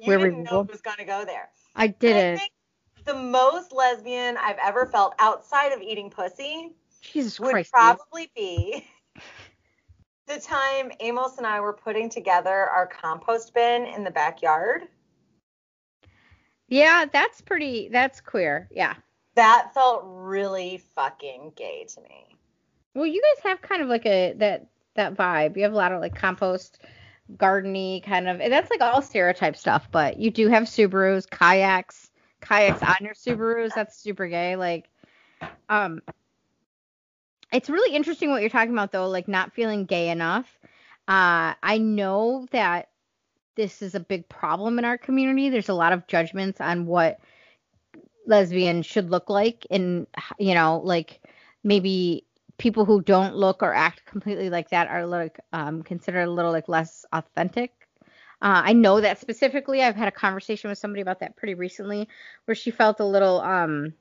Where we know it was going to go there. I didn't. think the most lesbian I've ever felt outside of eating pussy Jesus would Christ. Probably be (laughs) the time Amos and I were putting together our compost bin in the backyard. Yeah, that's pretty that's queer. Yeah. That felt really fucking gay to me. Well, you guys have kind of like a that that vibe. You have a lot of like compost, gardeny kind of. And that's like all stereotype stuff. But you do have Subarus, kayaks, kayaks on your Subarus. That's super gay. Like, um, it's really interesting what you're talking about though. Like not feeling gay enough. Uh, I know that this is a big problem in our community. There's a lot of judgments on what lesbian should look like, and you know, like maybe people who don't look or act completely like that are like um, considered a little like less authentic. Uh, I know that specifically. I've had a conversation with somebody about that pretty recently, where she felt a little, um,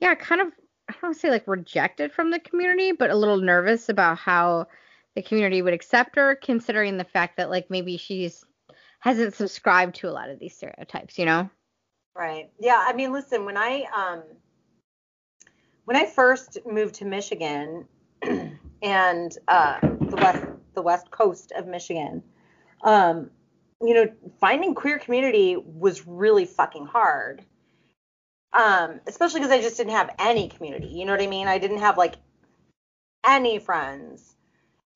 yeah, kind of I don't say like rejected from the community, but a little nervous about how the community would accept her, considering the fact that like maybe she's hasn't subscribed to a lot of these stereotypes, you know? Right. Yeah. I mean, listen, when I um when I first moved to Michigan (clears throat) and uh, the west the west coast of Michigan, um, you know, finding queer community was really fucking hard. Um, especially because I just didn't have any community. You know what I mean? I didn't have like any friends.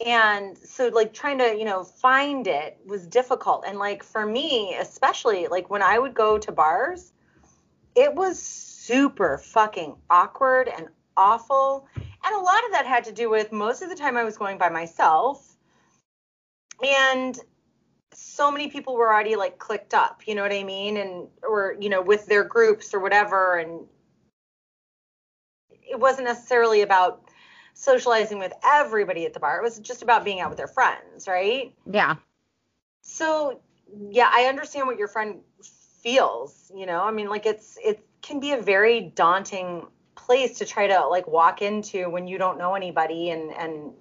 And so like trying to, you know, find it was difficult. And like for me, especially like when I would go to bars, it was super fucking awkward and awful. And a lot of that had to do with most of the time I was going by myself. And so many people were already like clicked up, you know what I mean? And or, you know, with their groups or whatever. And it wasn't necessarily about socializing with everybody at the bar. It was just about being out with their friends, right? Yeah. So yeah, I understand what your friend feels, you know? I mean, like it's it can be a very daunting place to try to like walk into when you don't know anybody and and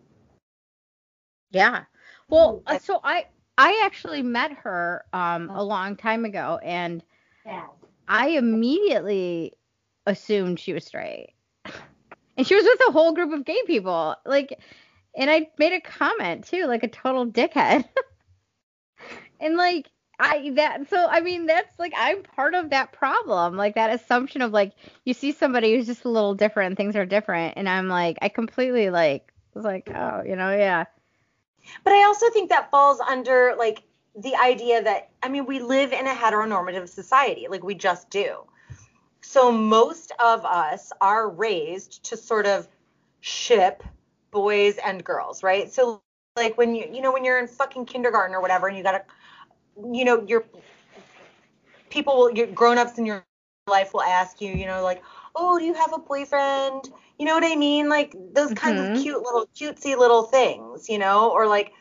Yeah. Well, so I I actually met her um a long time ago and I immediately assumed she was straight. And she was with a whole group of gay people. Like and I made a comment too, like a total dickhead. (laughs) and like I that so I mean that's like I'm part of that problem. Like that assumption of like you see somebody who's just a little different, things are different, and I'm like I completely like was like, oh, you know, yeah. But I also think that falls under like the idea that I mean we live in a heteronormative society, like we just do. So most of us are raised to sort of ship boys and girls, right? So like when you you know when you're in fucking kindergarten or whatever and you got to you know your people will your grown-ups in your life will ask you, you know, like, "Oh, do you have a boyfriend?" You know what I mean? Like those kinds Mhm. of cute little cutesy little things, you know, or like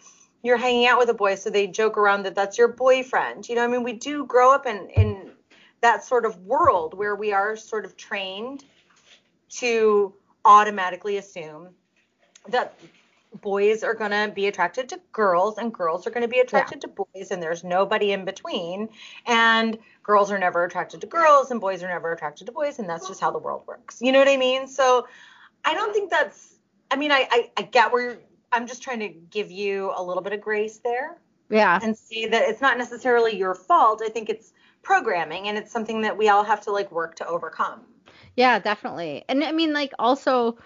you're hanging out with a boy so they joke around that that's your boyfriend. You know, I mean, we do grow up in in that sort of world where we are sort of trained to automatically assume that boys are going to be attracted to girls and girls are going to be attracted to boys and there's nobody in between. And girls are never attracted to girls and boys are never attracted to boys and that's just how the world works. You know what i mean? So i don't think that's i mean i i, I get where you're, i'm just trying to give you a little bit of grace there. Yeah. and see that it's not necessarily your fault. I think it's programming and it's something that we all have to like work to overcome. Yeah, definitely. And I mean, like, also,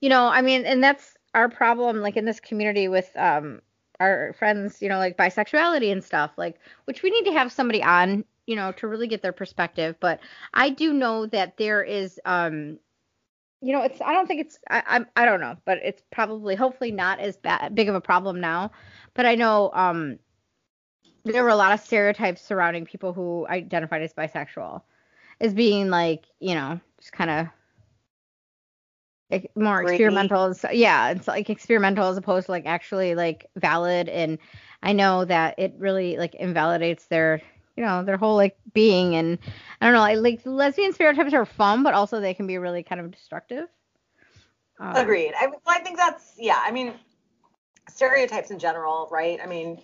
you know, I mean, and that's our problem, like, in this community with um our friends, you know, like bisexuality and stuff, like, which we need to have somebody on, you know, to really get their perspective. But I do know that there is, um, you know, it's, I don't think it's, I, I'm, I don't know, but it's probably, hopefully, not as bad, big of a problem now. But I know, um, there were a lot of stereotypes surrounding people who identified as bisexual as being like, you know, just kind of more experimental. so- Yeah, it's like experimental as opposed to like actually like valid. And I know that it really like invalidates their, you know, their whole like being. And I don't know, I, like lesbian stereotypes are fun, but also they can be really kind of destructive. Um, Agreed. I, well, I think that's yeah. I mean, stereotypes in general, right? I mean,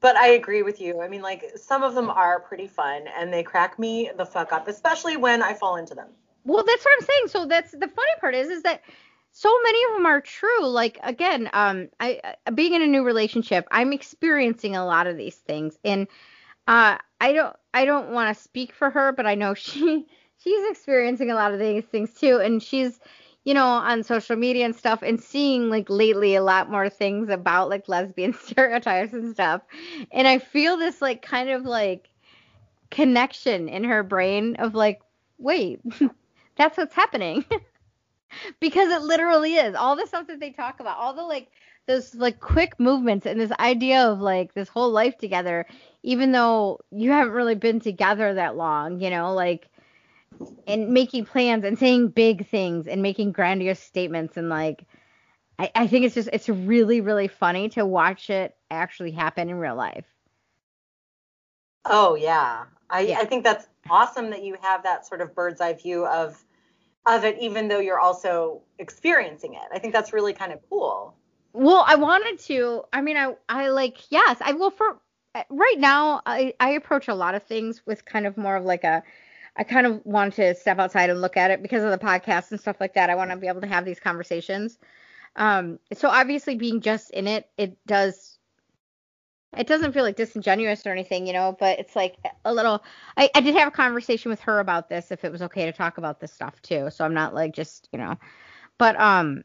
but I agree with you. I mean, like some of them are pretty fun and they crack me the fuck up, especially when I fall into them. Well, that's what I'm saying. So that's the funny part is is that so many of them are true. Like again, um, I I- being in a new relationship, I'm experiencing a lot of these things, and uh, I don't I don't want to speak for her, but I know (laughs) she she's experiencing a lot of these things too, and she's you know on social media and stuff, and seeing like lately a lot more things about like lesbian (laughs) stereotypes and stuff, and I feel this like kind of like connection in her brain of like wait (laughs) that's what's happening (laughs) because it literally is all the stuff that they talk about all the like those like quick movements and this idea of like this whole life together even though you haven't really been together that long you know like and making plans and saying big things and making grandiose statements and like I, I think it's just it's really really funny to watch it actually happen in real life. Oh yeah. I, Yeah. I think that's awesome that you have that sort of bird's eye view of of it, even though you're also experiencing it. I think that's really kind of cool. Well, I wanted to. I mean, I I like yes. I will for right now. I I approach a lot of things with kind of more of like a. I kind of want to step outside and look at it because of the podcast and stuff like that. I want to be able to have these conversations. Um, so obviously, being just in it, it does. It doesn't feel like disingenuous or anything, you know, but it's like a little. I, I did have a conversation with her about this, if it was okay to talk about this stuff too. So I'm not like just, you know, but um,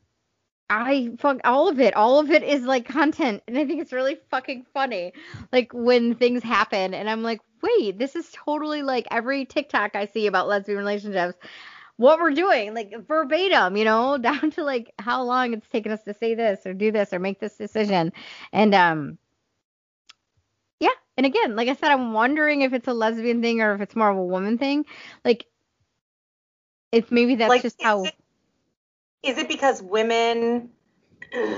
I fuck all of it. All of it is like content, and I think it's really fucking funny. Like when things happen, and I'm like, wait, this is totally like every TikTok I see about lesbian relationships. What we're doing, like verbatim, you know, (laughs) down to like how long it's taken us to say this or do this or make this decision, and um. And again, like I said, I'm wondering if it's a lesbian thing or if it's more of a woman thing. Like, if maybe that's Like, just is how. it- Is it because women (clears throat)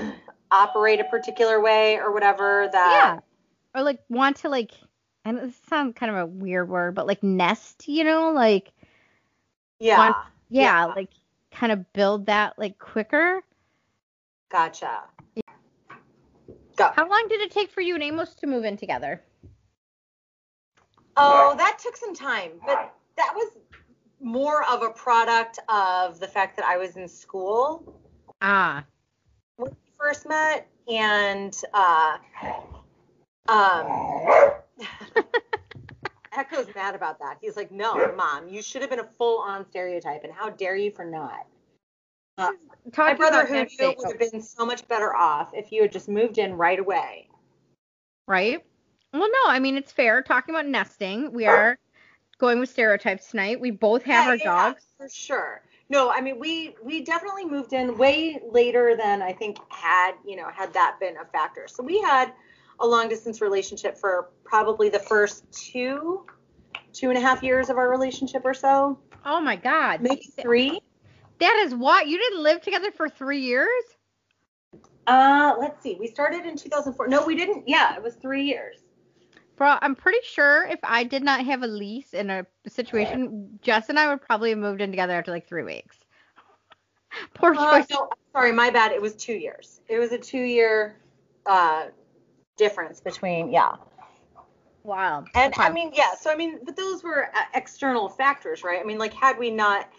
operate a particular way or whatever that yeah or like want to like and this sounds kind of a weird word but like nest you know like yeah, Want- yeah, Yeah. like kind of build that like quicker gotcha. Go. how long did it take for you and amos to move in together Oh, that took some time, but that was more of a product of the fact that I was in school. Ah. When we first met, and uh, um, (laughs) Echo's mad about that. He's like, "No, mom, you should have been a full-on stereotype, and how dare you for not." Uh, my brother who knew would have been so much better off if you had just moved in right away. right well no i mean it's fair talking about nesting we are going with stereotypes tonight we both have Yeah, our yeah, dogs for sure. No, I mean we we definitely moved in way later than I think had you know had that been a factor. So we had a long distance relationship for probably the first two two and a half years of our relationship or so, oh my god maybe three. that is what you didn't live together for three years Uh, let's see. We started in 2004. No, we didn't. Yeah, it was three years. Bro, I'm pretty sure if I did not have a lease in a situation, Jess and I would probably have moved in together after like three weeks. (laughs) Poor Uh, no, sorry, my bad. It was two years. It was a two year uh difference between yeah. Wow. And I mean, yeah. So I mean, but those were uh, external factors, right? I mean, like had we not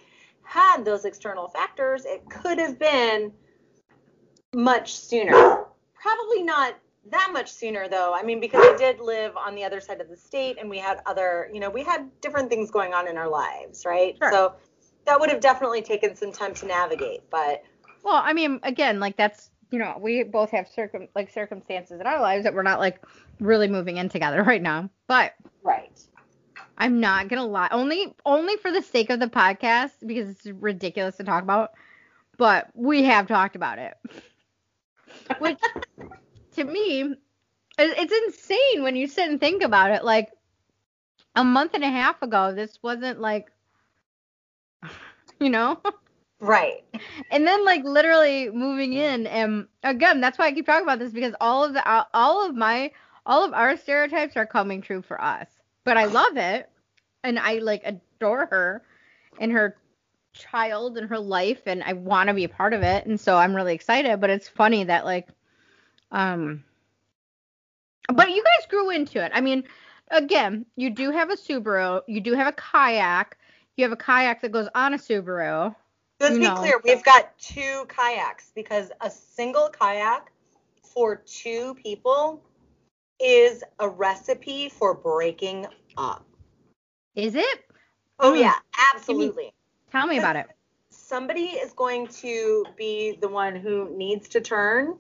had those external factors, it could have been much sooner. Probably not that much sooner though. I mean, because I did live on the other side of the state and we had other, you know, we had different things going on in our lives, right? Sure. So that would have definitely taken some time to navigate, but well, I mean, again, like that's you know, we both have circum like circumstances in our lives that we're not like really moving in together (laughs) right now. But right. I'm not gonna lie, only only for the sake of the podcast because it's ridiculous to talk about. But we have talked about it, (laughs) which to me, it's insane when you sit and think about it. Like a month and a half ago, this wasn't like, (sighs) you know. Right. and then like literally moving in and again that's why i keep talking about this because all of the all- of my all of our stereotypes are coming true for us but i love it and i like adore her and her child and her life and i want to be a part of it and so i'm really excited but it's funny that like um but you guys grew into it i mean again you do have a subaru you do have a kayak you have a kayak that goes on a subaru Let's be No. clear, we've got two kayaks because a single kayak for two people is a recipe for breaking up. is it Oh Mm. yeah, absolutely. Tell me about it. Somebody is going to be the one who needs to turn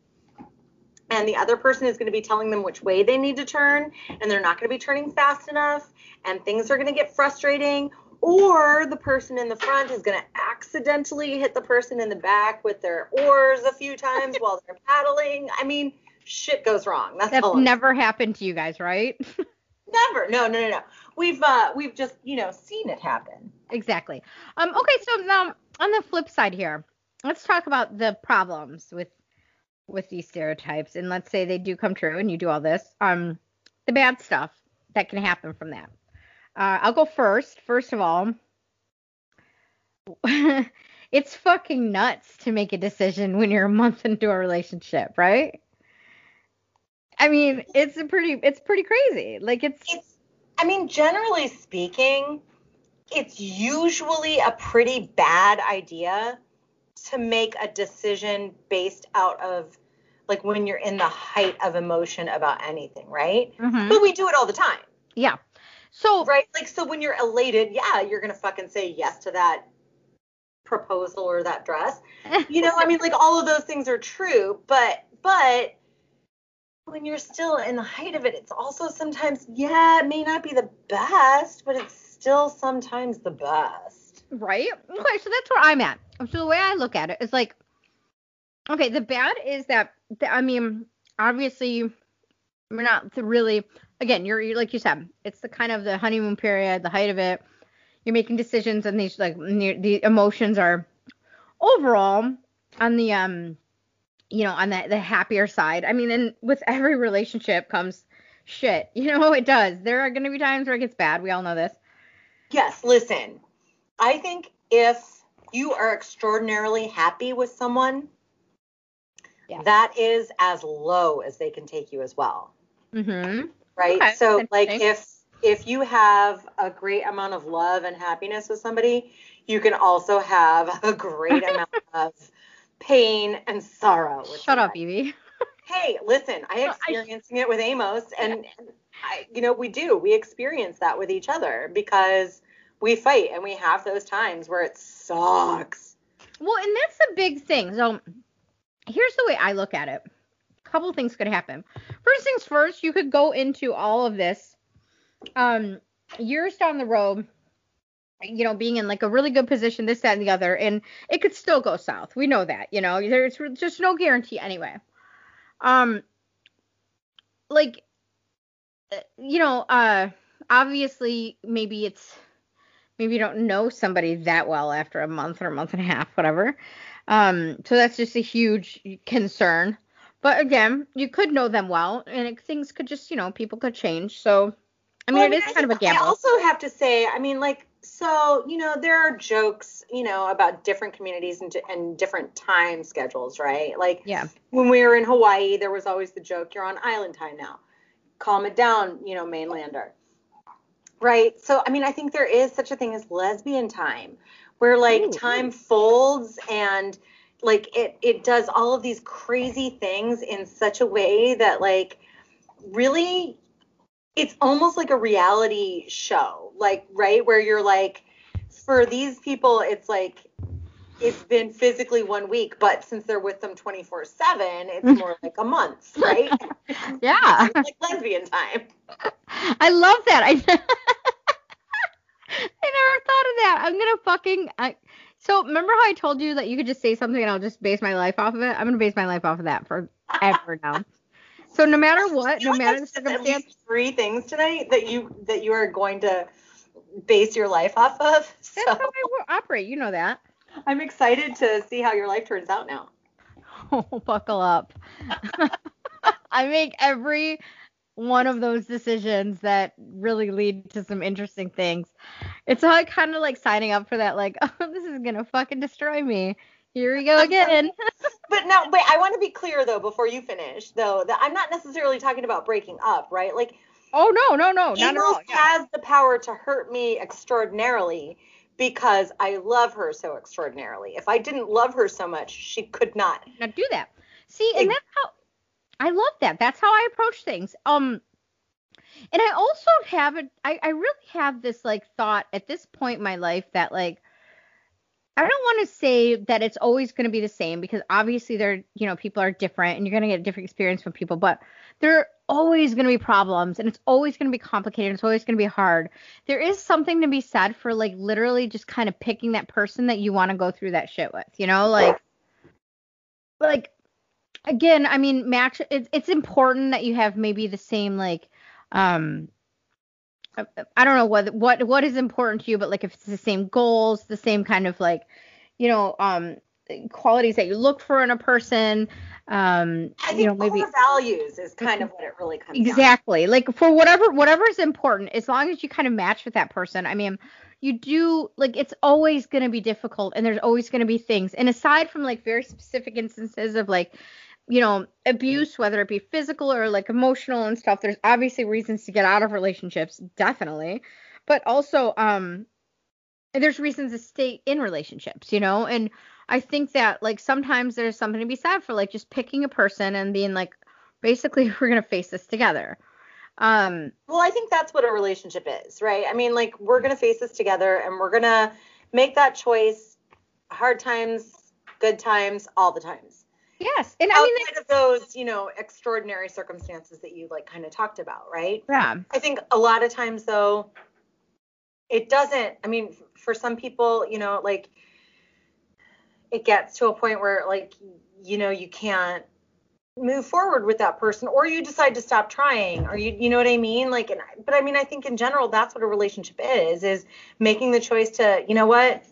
and the other person is going to be telling them which way they need to turn and they're not going to be turning fast enough and things are going to get frustrating or the person in the front is going to accidentally hit the person in the back with their oars a few times while they're paddling. I mean shit goes wrong. That's That's never happened to you guys, right? (laughs) never. No no no no. We've uh we've just you know seen it happen. Exactly. Um, okay, so now on the flip side here, let's talk about the problems with with these stereotypes, and let's say they do come true, and you do all this. Um, the bad stuff that can happen from that. Uh, I'll go first. First of all, (laughs) it's fucking nuts to make a decision when you're a month into a relationship, right? I mean, it's a pretty, it's pretty crazy. Like it's, It's, I mean, generally speaking, it's usually a pretty bad idea to make a decision based out of like when you're in the height of emotion about anything, right? Mhm. But we do it all the time, yeah. So right? Like, so when you're elated, yeah, you're gonna fucking say yes to that proposal or that dress. (laughs) You know, I mean, like all of those things are true, but but when you're still in the height of it, it's also sometimes, yeah, it may not be the best, but it's still sometimes the best. Right? Okay, so that's where I'm at. So the way I look at it is like, okay, the bad is that, the, I mean, obviously, we're not really, again, you're, you're like you said, it's the kind of the honeymoon period, the height of it. You're making decisions, and these like the emotions are overall on the um, you know, on the the happier side. I mean, and with every relationship comes shit. (laughs) You know, it does. There are going to be times where it gets bad. We all know this. Yes, listen, I think if you are extraordinarily happy with someone, Yeah. that is as low as they can take you as well. Mm-hmm. right Okay, so like if if you have a great amount of love and happiness with somebody you can also have a great (laughs) amount of pain and sorrow Shut up. Evie. (laughs) hey listen i experiencing it with amos and, and I, you know we do we experience that with each other because we fight and we have those times where it sucks Well, and that's the big thing. So here's the way I look at it. A couple things could happen. First things first, you could go into all of this um years down the road, you know, being in like a really good position, this, that, and the other, and it could still go south. We know that, you know, there's just no guarantee anyway. Um like uh, you know, uh obviously maybe it's maybe you don't know somebody that well after a month or a month and a half, whatever. Um, so that's just a huge concern. But again, you could know them well, and it, things could just, you know, people could change. So, I mean, Well, it is kind of a gamble. I also have to say, I mean, like, so you know, there are jokes, you know, about different communities and, and different time schedules, right? Like, yeah. when we were in Hawaii, there was always the joke, "You're on island time now. Calm it down, you know, mainlander." Right. So, I mean, I think there is such a thing as lesbian time, where like Ooh. time folds and like it it does all of these crazy things in such a way that like really it's almost like a reality show like right where you're like for these people it's like it's been physically one week but since they're with them 24 7 it's mm-hmm. more like a month right (laughs) Yeah. It's (laughs) like lesbian time (laughs) I love that. I I never thought of that. I'm gonna fucking. I, so remember how I told you that you could just say something and I'll just base my life off of it? I'm gonna base my life off of that forever now. (laughs) So no matter what, no matter the circumstance, least three things tonight that you that you are going to base your life off of so that's how I operate. You know that. i'm excited to see how your life turns out now (laughs) Oh, buckle up. (laughs) I make every one of those decisions that really lead to some interesting things. It's like kind of like signing up for that, like, (laughs) oh, this is gonna fucking destroy me. Here we go again. (laughs) But now, wait, I want to be clear though before you finish, though, that I'm not necessarily talking about breaking up, right? Like, oh no, no, no, not at all. Yeah. has the power to hurt me extraordinarily because I love her so extraordinarily. If I didn't love her so much, she could not. Now do that. See, and that's how I love that. That's how I approach things. Um, and I also have a, I, I really have this like thought at this point in my life that like I don't want to say that it's always going to be the same because obviously there, you know, people are different and you're going to get a different experience from people, but there are always going to be problems and it's always going to be complicated. It's always going to be hard. There is something to be said for like literally just kind of picking that person that you want to go through that shit with, you know, like, like again, I mean, match. It's it's important that you have maybe the same like, um, I I don't know what what what is important to you, but like if it's the same goals, the same kind of like, you know, um, qualities that you look for in a person. Um, I think you know, maybe values is kind of what it really comes down. to. exactly like for whatever whatever is important, as long as you kind of match with that person. I mean, you do like it's always going to be difficult, and there's always going to be things. And aside from like very specific instances of like you know, abuse, whether it be physical or like emotional and stuff. There's obviously reasons to get out of relationships, definitely. But also, um, there's reasons to stay in relationships, you know? And I think that like sometimes there's something to be said for like just picking a person and being like, basically, (laughs) we're gonna face this together. Um, Well, I think that's what a relationship is, right? I mean, like we're gonna face this together, and we're gonna make that choice. Hard times, good times, all the times. Yes, and I mean, Outside of those, you know, extraordinary circumstances that you like kind of talked about, right? yeah, I think a lot of times though, it doesn't. I mean, for some people, you know, like it gets to a point where like you know you can't move forward with that person or you decide to stop trying or you you know what I mean like and but I mean I think in general that's what a relationship is is making the choice to you know what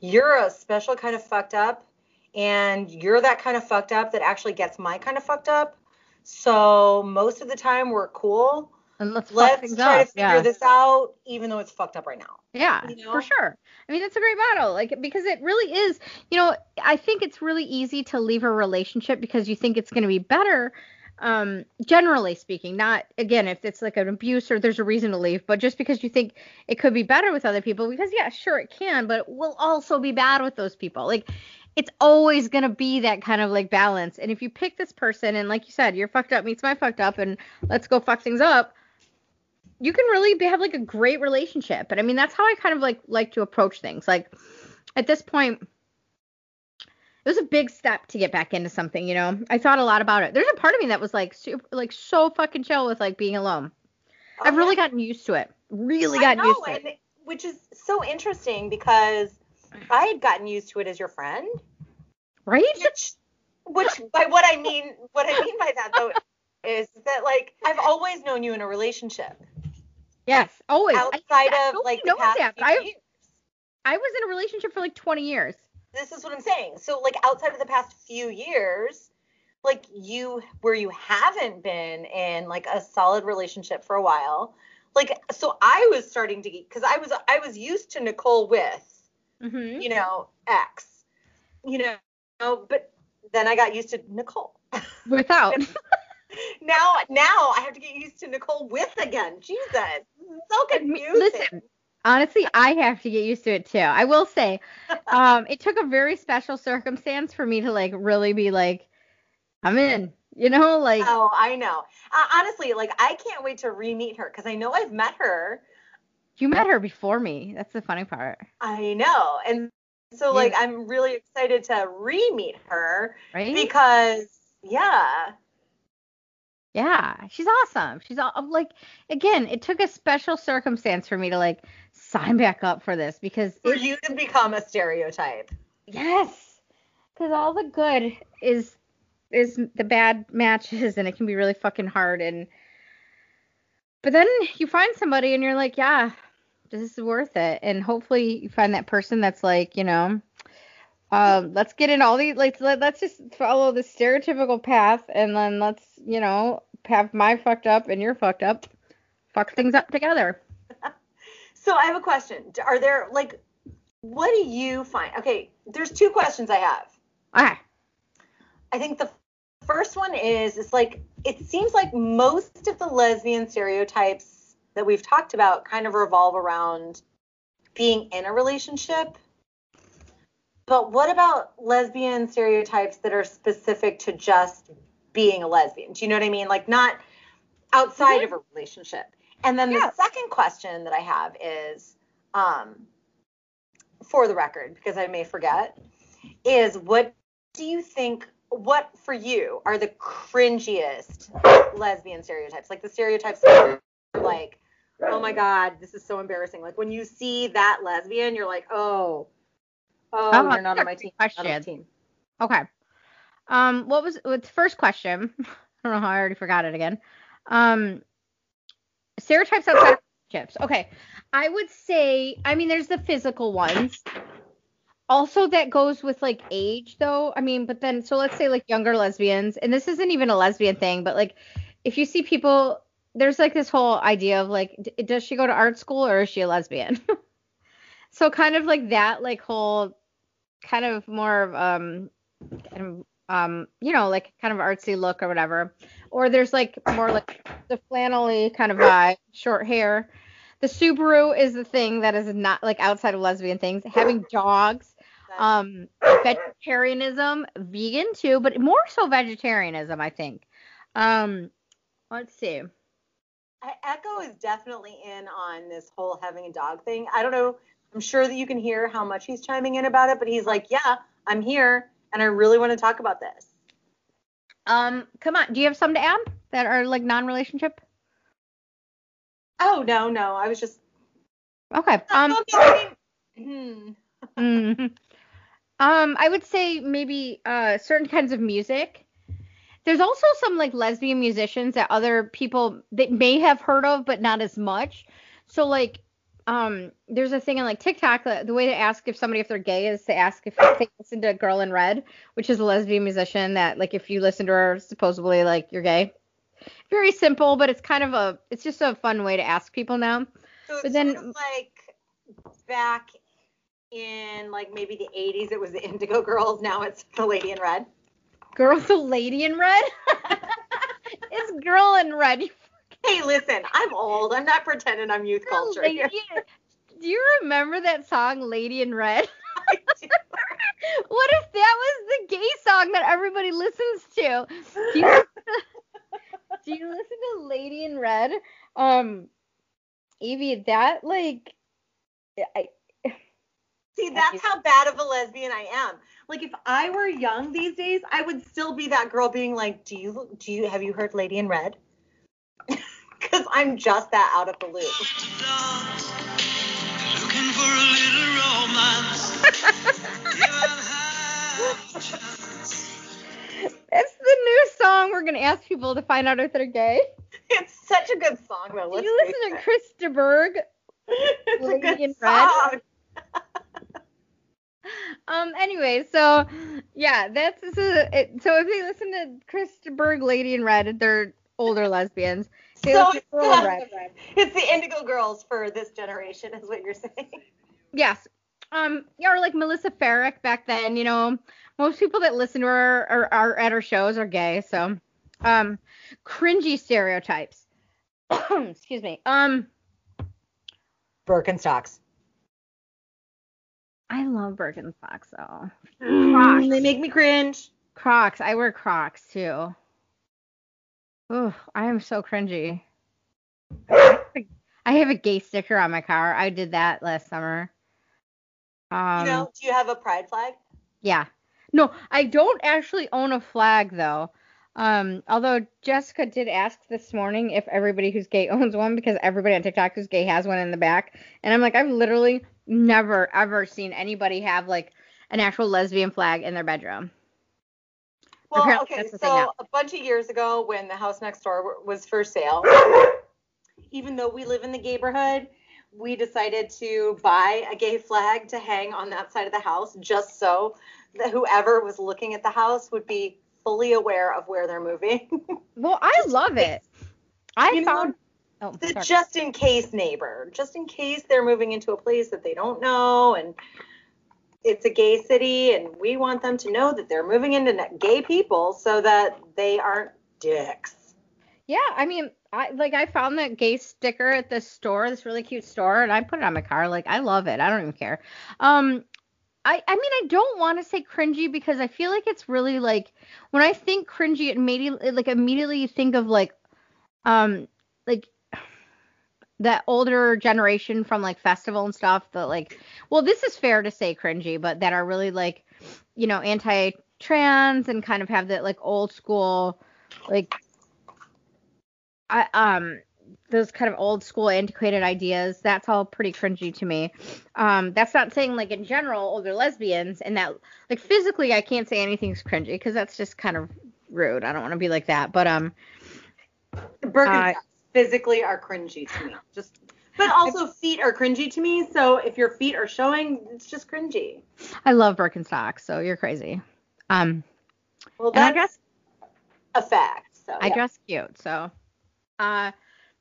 you're a special kind of fucked up and you're that kind of fucked up that actually gets my kind of fucked up so most of the time we're cool and let's, let's try up. to figure yeah. this out even though it's fucked up right now Yeah, you know? for sure. I mean, that's a great battle, like because it really is. You know, I think it's really easy to leave a relationship because you think it's going to be better. Um, generally speaking, not again if it's like an abuse or there's a reason to leave, but just because you think it could be better with other people. Because yeah, sure it can, but it will also be bad with those people. Like it's always gonna be that kind of like balance. And if you pick this person and like you said, you're fucked up meets my fucked up, and let's go fuck things up you can really be, have like a great relationship. And I mean, that's how I kind of like like to approach things. Like at this point, it was a big step to get back into something. You know, I thought a lot about it. There's a part of me that was like super, like so fucking chill with like being alone. I've oh, really gotten used to it. Really gotten know, used to it. which is so interesting because I had gotten used to it as your friend Right? which which by what I mean what I mean by that though is that like I've always known you in a relationship Yes. Always. Outside I of totally like the past that, few I- years. I was in a relationship for like 20 years. this is what I'm saying. So like outside of the past few years, like you where you haven't been in like a solid relationship for a while, like so I was starting to get because I was I was used to Nicole with Mm-hmm. you know X, you know, but then I got used to Nicole. (laughs) Without. now now I have to get used to Nicole with again. Jesus, so confusing. Listen, honestly, I have to get used to it too. I will say, (laughs) um, it took a very special circumstance for me to like really be like, I'm in. You know, like Oh, I know. Uh, honestly, like I can't wait to re-meet her because I know I've met her. You met her before me. That's the funny part, I know, and so like I'm really excited to re-meet her right? because yeah, yeah, she's awesome. She's all, like, again, it took a special circumstance for me to like sign back up for this because for it, you to become a stereotype. yes, because all the good is is the bad matches and it can be really fucking hard and but then you find somebody and you're like yeah this is worth it and hopefully you find that person that's like you know um let's get in all these like let, let's just follow the stereotypical path and then let's you know have my fucked up and your fucked up fuck things up together (laughs) So I have a question. Are there like what do you find? Okay, there's two questions I have. ah I think the first one is it's like it seems like most of the lesbian stereotypes that we've talked about kind of revolve around being in a relationship. But what about lesbian stereotypes that are specific to just being a lesbian? Do you know what I mean? Like not outside of a relationship. And then Yeah. the second question that I have is um for the record because I may forget is what do you think what for you are the cringiest lesbian stereotypes like the stereotypes that are like oh my god this is so embarrassing like when you see that lesbian you're like oh oh Oh, you're not on my team good not on my question. team Okay. Um, what was the first question? (laughs) I don't know how I already forgot it again. Um, stereotypes outside of (coughs) relationships. Okay. I would say, I mean, there's the physical ones. Also, that goes with like age, though. I mean, but then, so let's say like younger lesbians, and this isn't even a lesbian thing, but like if you see people, there's like this whole idea of like, d- does she go to art school or is she a lesbian? (laughs) so kind of like that, like whole kind of more of um kind of um you know like kind of artsy look or whatever. Or there's like more like the flannelly kind of vibe short hair. The subaru is the thing that is not like outside of lesbian things. Having dogs um vegetarianism vegan too but more so vegetarianism i think. Um let's see Echo is definitely in on this whole having a dog thing. I don't know. I'm sure that you can hear how much he's chiming in about it, but he's like, "Yeah, I'm here, and I really want to talk about this." um come on do you have some to add that are like non-relationship Oh no, no, I was just. okay um Oh, I (laughs) hmm. Mhm. Um, I would say maybe uh certain kinds of music. There's also some like lesbian musicians that other people that may have heard of, but not as much. So like, um, there's a thing on like TikTok. The, the way to ask if somebody if they're gay is to ask if they listen to Girl in Red, which is a lesbian musician that like if you listen to her, supposedly like you're gay. Very simple, but it's kind of a it's just a fun way to ask people now. So But it's then- sort of like back in like maybe the 80s, it was the Indigo Girls. Now it's the Lady in Red. Girl, the lady in red. (laughs) it's Girl in Red. Hey, listen, I'm old. I'm not pretending I'm youth culture. Lady- here. Do you remember that song Lady in Red? (laughs) (laughs) What if that was the gay song that everybody listens to? Do you, do you listen to Lady in Red? Um Evie, that like I, See, that's how bad of a lesbian I am. Like if I were young these days, I would still be that girl being like, "Do you do you have you heard Lady in Red?" (laughs) Cuz I'm just that out of the loop. Looking for a little romance. If I'd had a chance. that's the new song we're gonna ask people to find out if they're gay. It's such a good song though. Do Let's you listen to. Chris de Burgh? (laughs) It's a Lady good in Red? song. Um. Anyway, so yeah, that's this is it, so if they listen to Chris de Burgh, Lady in Red, they're older lesbians. They So it's, Girl in uh, Red. (laughs) it's the Indigo Girls for this generation, is what you're saying. Yes. Um. Yeah, or like Melissa Ferrick back then. You know, most people that listen to her are, are at her shows are gay. So, um, cringy stereotypes. (coughs) Excuse me. Um, Birkenstocks. I love Birkenstocks though. Mm, they make me cringe. Crocs. I wear Crocs too. Ooh, I am so cringy. I have a gay sticker on my car. I did that last summer. Um, you know, do you have a pride flag? yeah. No, I don't actually own a flag though. Um, although Jessica did ask this morning if everybody who's gay (laughs) owns one because everybody on TikTok who's gay has one in the back, and I'm like, I've literally never ever seen anybody have like an actual lesbian flag in their bedroom. Well, Apparently okay, that's the thing so a bunch of years ago when the house next door was for sale, even though we live in the neighborhood, we decided to buy a gay flag to hang on that side of the house just so that whoever was looking at the house would be fully aware of where they're moving. (laughs) Well, I love it. I You know, found. Oh, the sorry. just in case neighbor, just in case they're moving into a place that they don't know and it's a gay city and we want them to know that they're moving into gay people so that they aren't dicks. Yeah, I mean, I like I found that gay sticker at this store, this really cute store, and I put it on my car. Like I love it. I don't even care. Um I I mean, I don't want to say cringy because I feel like it's really like when I think cringy, it immediately like immediately you think of like um like that older generation from like festival and stuff that like well this is fair to say cringy but that are really like you know anti-trans and kind of have that like old school like I um those kind of old school antiquated ideas that's all pretty cringy to me. Um that's not saying like in general older lesbians and that like physically i can't say anything's cringy because that's just kind of rude. I don't want to be like that but um The Birkenstocks Uh, physically are cringy to me. (laughs) Just But also feet are cringy to me, so if your feet are showing, it's just cringy. I love Birkenstocks, so you're crazy. Um, Well, and I dress a fact. So I yeah. dress cute, so uh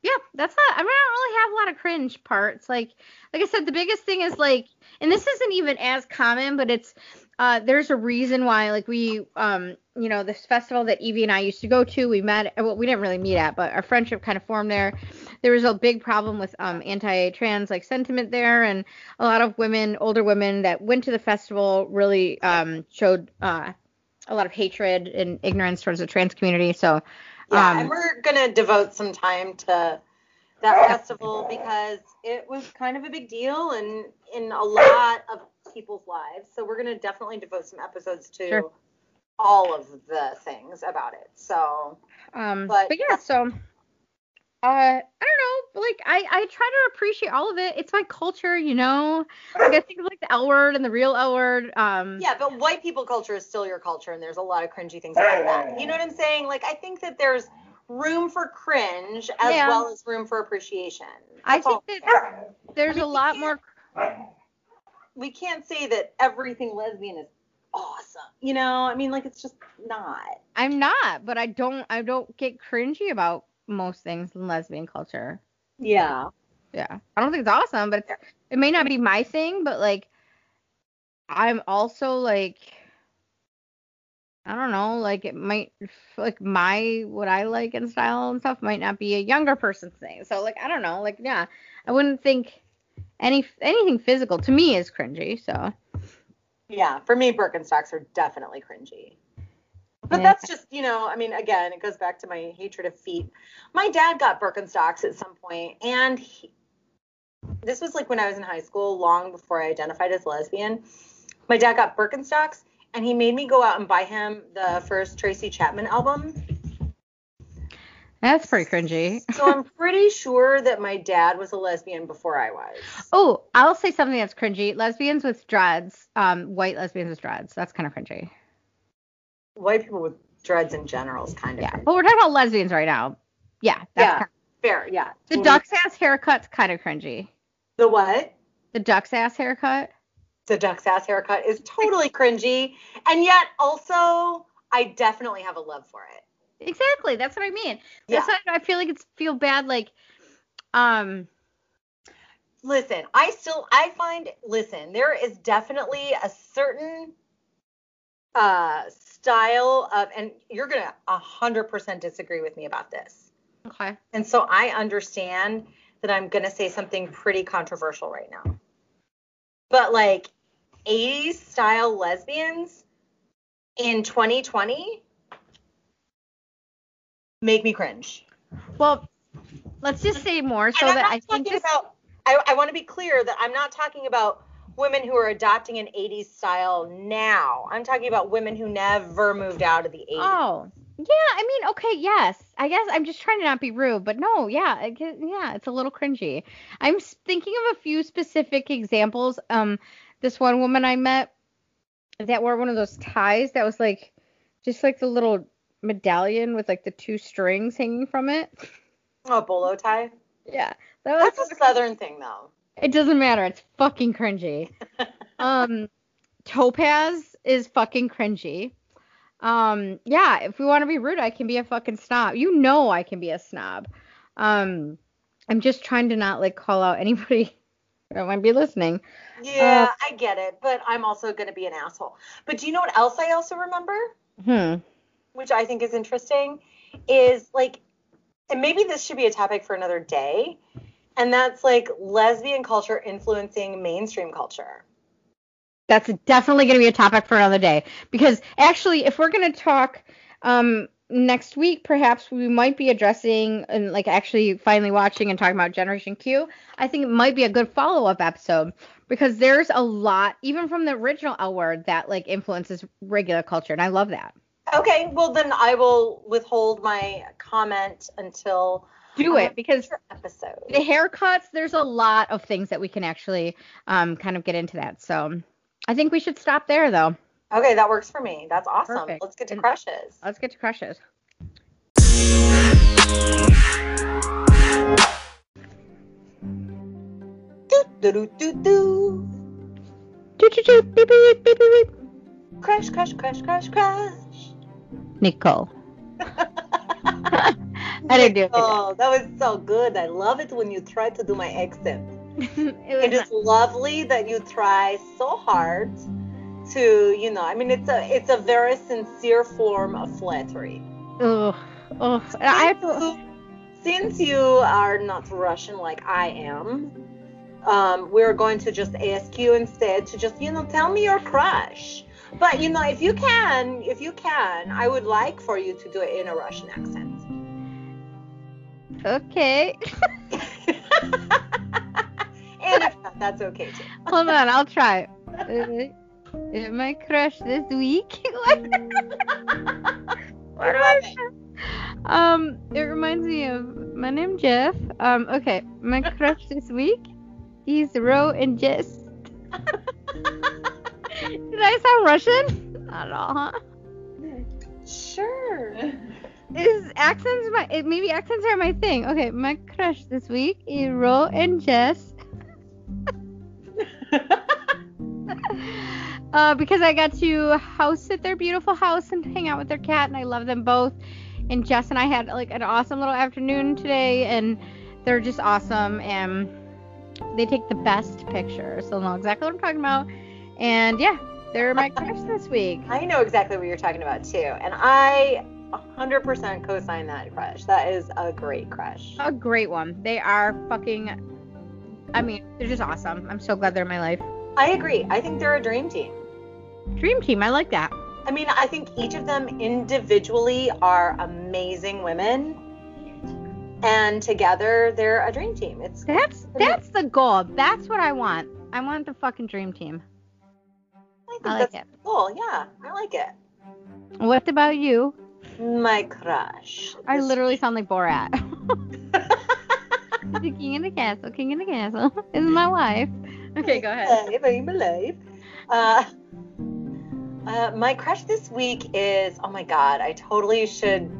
yeah, that's not I mean I don't really have a lot of cringe parts. Like like I said, the biggest thing is like and this isn't even as common, but it's uh there's a reason why like we um you know, this festival that Evie and I used to go to, we met well, we didn't really meet at, but our friendship kind of formed there. There was a big problem with um anti-trans like sentiment there and a lot of women, older women that went to the festival really um showed uh a lot of hatred and ignorance towards the trans community. So Yeah, um, and we're gonna devote some time to that festival because it was kind of a big deal and in a lot of people's lives. So we're gonna definitely devote some episodes to Sure. all of the things about it. So Um, but, But- yeah, so uh, I don't know. Like I, I try to appreciate all of it. It's my culture, you know. Like I think of like the L word and the real L word. Um, yeah, but white people culture is still your culture, and there's a lot of cringy things about that. You know what I'm saying? Like I think that there's room for cringe as Yeah. well as room for appreciation. I That's all think that there's a lot more. We can't say that everything lesbian is awesome. You know, I mean, like it's just not. I'm not, but I don't, I don't get cringy about most things in lesbian culture. Yeah. Yeah, I don't think it's awesome, but it's, it may not be my thing. But like, I'm also like. I don't know, like it might like my what I like in style and stuff might not be a younger person's thing. So like I don't know, like yeah, I wouldn't think any anything physical to me is cringy. So Yeah. For me, Birkenstocks are definitely cringy. But Yeah. that's just, you know, I mean, again, it goes back to my hatred of feet. My dad got Birkenstocks at some point, and he, this was like when I was in high school, long before I identified as lesbian. My dad got Birkenstocks, and he made me go out and buy him the first Tracy Chapman album. That's pretty cringy. So I'm pretty sure that my dad was a lesbian before I was. Oh, I'll say something that's cringy. Lesbians with dreads, um, white lesbians with dreads. That's kind of cringy. White people with dreads in general is kind of Yeah, cringy. but we're talking about lesbians right now. Yeah, that's Yeah. kind fair. Yeah. the duck's ass haircut's kind of cringy. The what? The duck's ass haircut. the duck's ass haircut is totally cringy, and yet also I definitely have a love for it. Exactly. That's what I mean. Yeah. That's why I feel like it's feel bad. Like, um, Listen, I still I find listen, there is definitely a certain uh style of and you're gonna a hundred percent disagree with me about this. okay. And so I understand that I'm gonna say something pretty controversial right now. But like 80s style lesbians in 2020 make me cringe. Well, let's just say more so that I think this. about. I, I want to be clear that I'm not talking about women who are adopting an 80s style now. I'm talking about women who never moved out of the 80s. Oh, yeah. I mean, okay, yes. I guess I'm just trying to not be rude, but no, yeah, yeah, it's a little cringy. I'm thinking of a few specific examples. Um, this one woman I met that wore one of those ties that was like, just like the little medallion with like the two strings hanging from it. Oh, bolo tie. Yeah, that was. That's a southern thing, though. It doesn't matter. It's fucking cringy. (laughs) um, Topaz is fucking cringy. Um, yeah, if we want to be rude, I can be a fucking snob. You know I can be a snob. Um, I'm just trying to not like call out anybody (laughs) that might be listening. Yeah, I get it, but I'm also going to be an asshole. But do you know what else I also remember, Hmm. Which I think is interesting, is like, and maybe this should be a topic for another day, and that's like lesbian culture influencing mainstream culture. That's definitely going to be a topic for another day. Because actually, if we're going to talk um, next week, perhaps we might be addressing and like actually finally watching and talking about Generation Q. I think it might be a good follow up episode because there's a lot, even from the original L word, that like influences regular culture, and I love that. Okay, well then I will withhold my comment until Do um, it because episode. the haircuts, there's a lot of things that we can actually um, kind of get into that. So I think we should stop there though. Okay, that works for me. That's awesome. Perfect. Let's get to crushes. Let's get to crushes. Do do do do. Choo choo choo. Beep beep beep beep beep. Crash, crash, crash, crash, crash. Nicole. (laughs) I didn't do it. Oh, that was so good. I love it when you try to do my accent. (laughs) it was lovely that you try so hard to, you know, I mean, it's a it's a very sincere form of flattery. Ugh. I have. Since you are not Russian like I am, um, we're going to just ask you instead to just, you know, tell me your crush. But you know, if you can, if you can, I would like for you to do it in a Russian accent. Okay. (laughs) and if not, that's okay too. (laughs) Hold on, I'll try. Uh, my crush this week. (laughs) what? What do I say? Um, it reminds me of my name Jeff. Um, okay, my crush this week is Ro and Jess. Did I sound Russian? Not at all, huh? Sure. (laughs) Is accents my it, maybe accents are my thing. Okay, my crush this week is Ro and Jess. (laughs) uh, because I got to house sit their beautiful house and hang out with their cat, and I love them both. And Jess and I had like an awesome little afternoon today, and they're just awesome, and they take the best pictures. So I know exactly what I'm talking about. And yeah, they're my crush this week. I know exactly what you're talking about too, and I 100% co-sign that crush. That is a great crush. A great one. They are fucking. I mean, they're just awesome. I'm so glad they're in my life. I agree. I think they're a dream team. Dream team. I like that. I mean, I think each of them individually are amazing women, and together they're a dream team. It's That's that's the goal. That's what I want. I want the fucking dream team. I think I like that's it. cool. Yeah, I like it. What about you? My crush. I literally sound like Borat. the king in the castle, king in the castle. This is my wife. Okay, go ahead. I'm alive. Uh, uh, my crush this week is oh my god, I totally should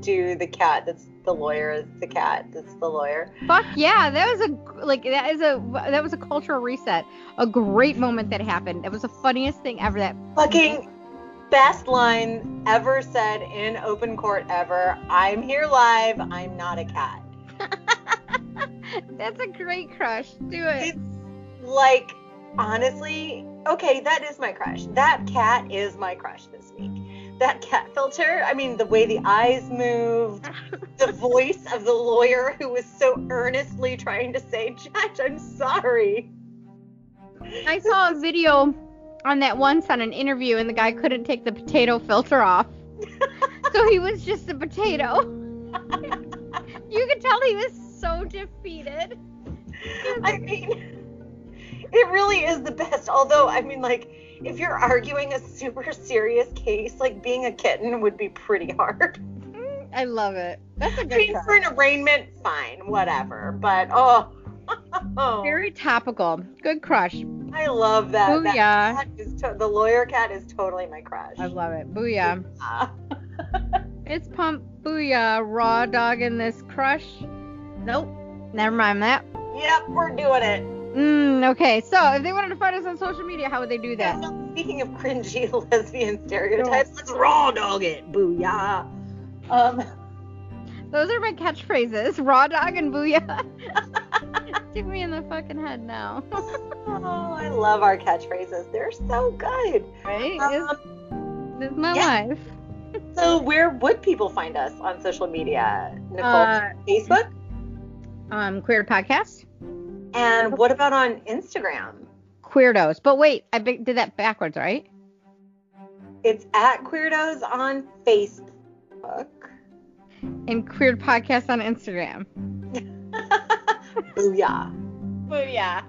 do the cat that's the lawyer is the cat that's the lawyer. Fuck yeah, that was a like that is a that was a cultural reset. A great moment that happened. It was the funniest thing ever. That Fucking best line ever said in open court ever. I'm here live. I'm not a cat. (laughs) that's a great crush. Do it. It's like honestly, okay, that is my crush. That cat is my crush this week. That cat filter, I mean, the way the eyes moved, the (laughs) voice of the lawyer who was so earnestly trying to say, Judge, I'm sorry. I saw a video on that once on an interview, and the guy couldn't take the potato filter off, (laughs) so he was just a potato. (laughs) you could tell he was so defeated. I mean, it really is the best. Although, I mean, like, if you're arguing a super serious case, like being a kitten would be pretty hard. I love it. That's a I good mean, for an arraignment, fine, whatever. But oh, (laughs) Very topical. Good crush. I love that. Booyah. to- the lawyer cat is totally my crush. I love it. Booyah. Ah. (laughs) It's pump booyah. Raw dog in this crush. Nope. Never mind that. yep, we're doing it. Mm, okay, so if they wanted to find us on social media, how would they do that? (laughs) Speaking of cringy (laughs) lesbian stereotypes, let's raw dog it. Booyah. Um, Those are my catchphrases. Raw dog and booyah. (laughs) Stick me in the fucking head now. oh, I love our catchphrases. They're so good. Right? Um, This is my yeah. life. so, where would people find us on social media? Nicole, Uh, Facebook? Um, Queer Podcast. And what about on Instagram? Queerdos. But wait, I did that backwards, right? It's at Queerdos on Facebook. And Queer Podcast on Instagram. (laughs) Booyah. Booyah.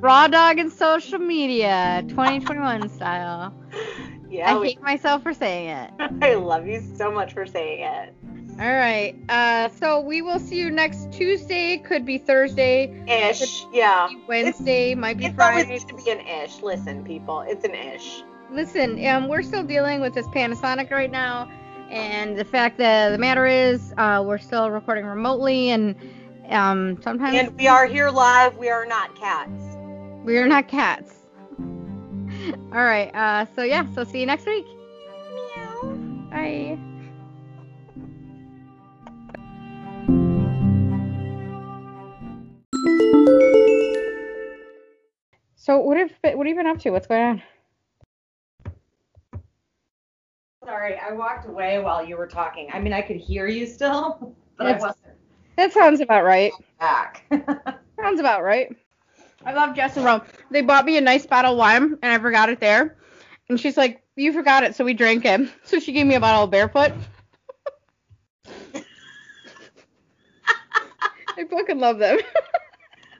Raw dog and social media, 2021 style. (laughs) Yeah, I we, hate myself for saying it. (laughs) I love you so much for saying it. All right. Uh, so we will see you next Tuesday. Could be Thursday. Ish. Yeah. Wednesday. might be It's always Friday. going to be an ish. Listen, people, it's an ish. Listen, um, we're still dealing with this Panasonic right now, and the fact that the matter is, uh, we're still recording remotely, and Um, sometimes And we are here live. We are not cats. we are not cats. All right. Uh, so yeah. So see you next week. Meow. Bye. So what have what have you been up to? What's going on? Sorry, I walked away while you were talking. I mean, I could hear you still, (laughs) but I wasn't That sounds about right. back. (laughs) Sounds about right. I love Jess and Rome. They bought me a nice bottle of wine and I forgot it there. And she's like, You forgot it, so we drank it. (laughs) So she gave me a bottle of barefoot. I fucking love them.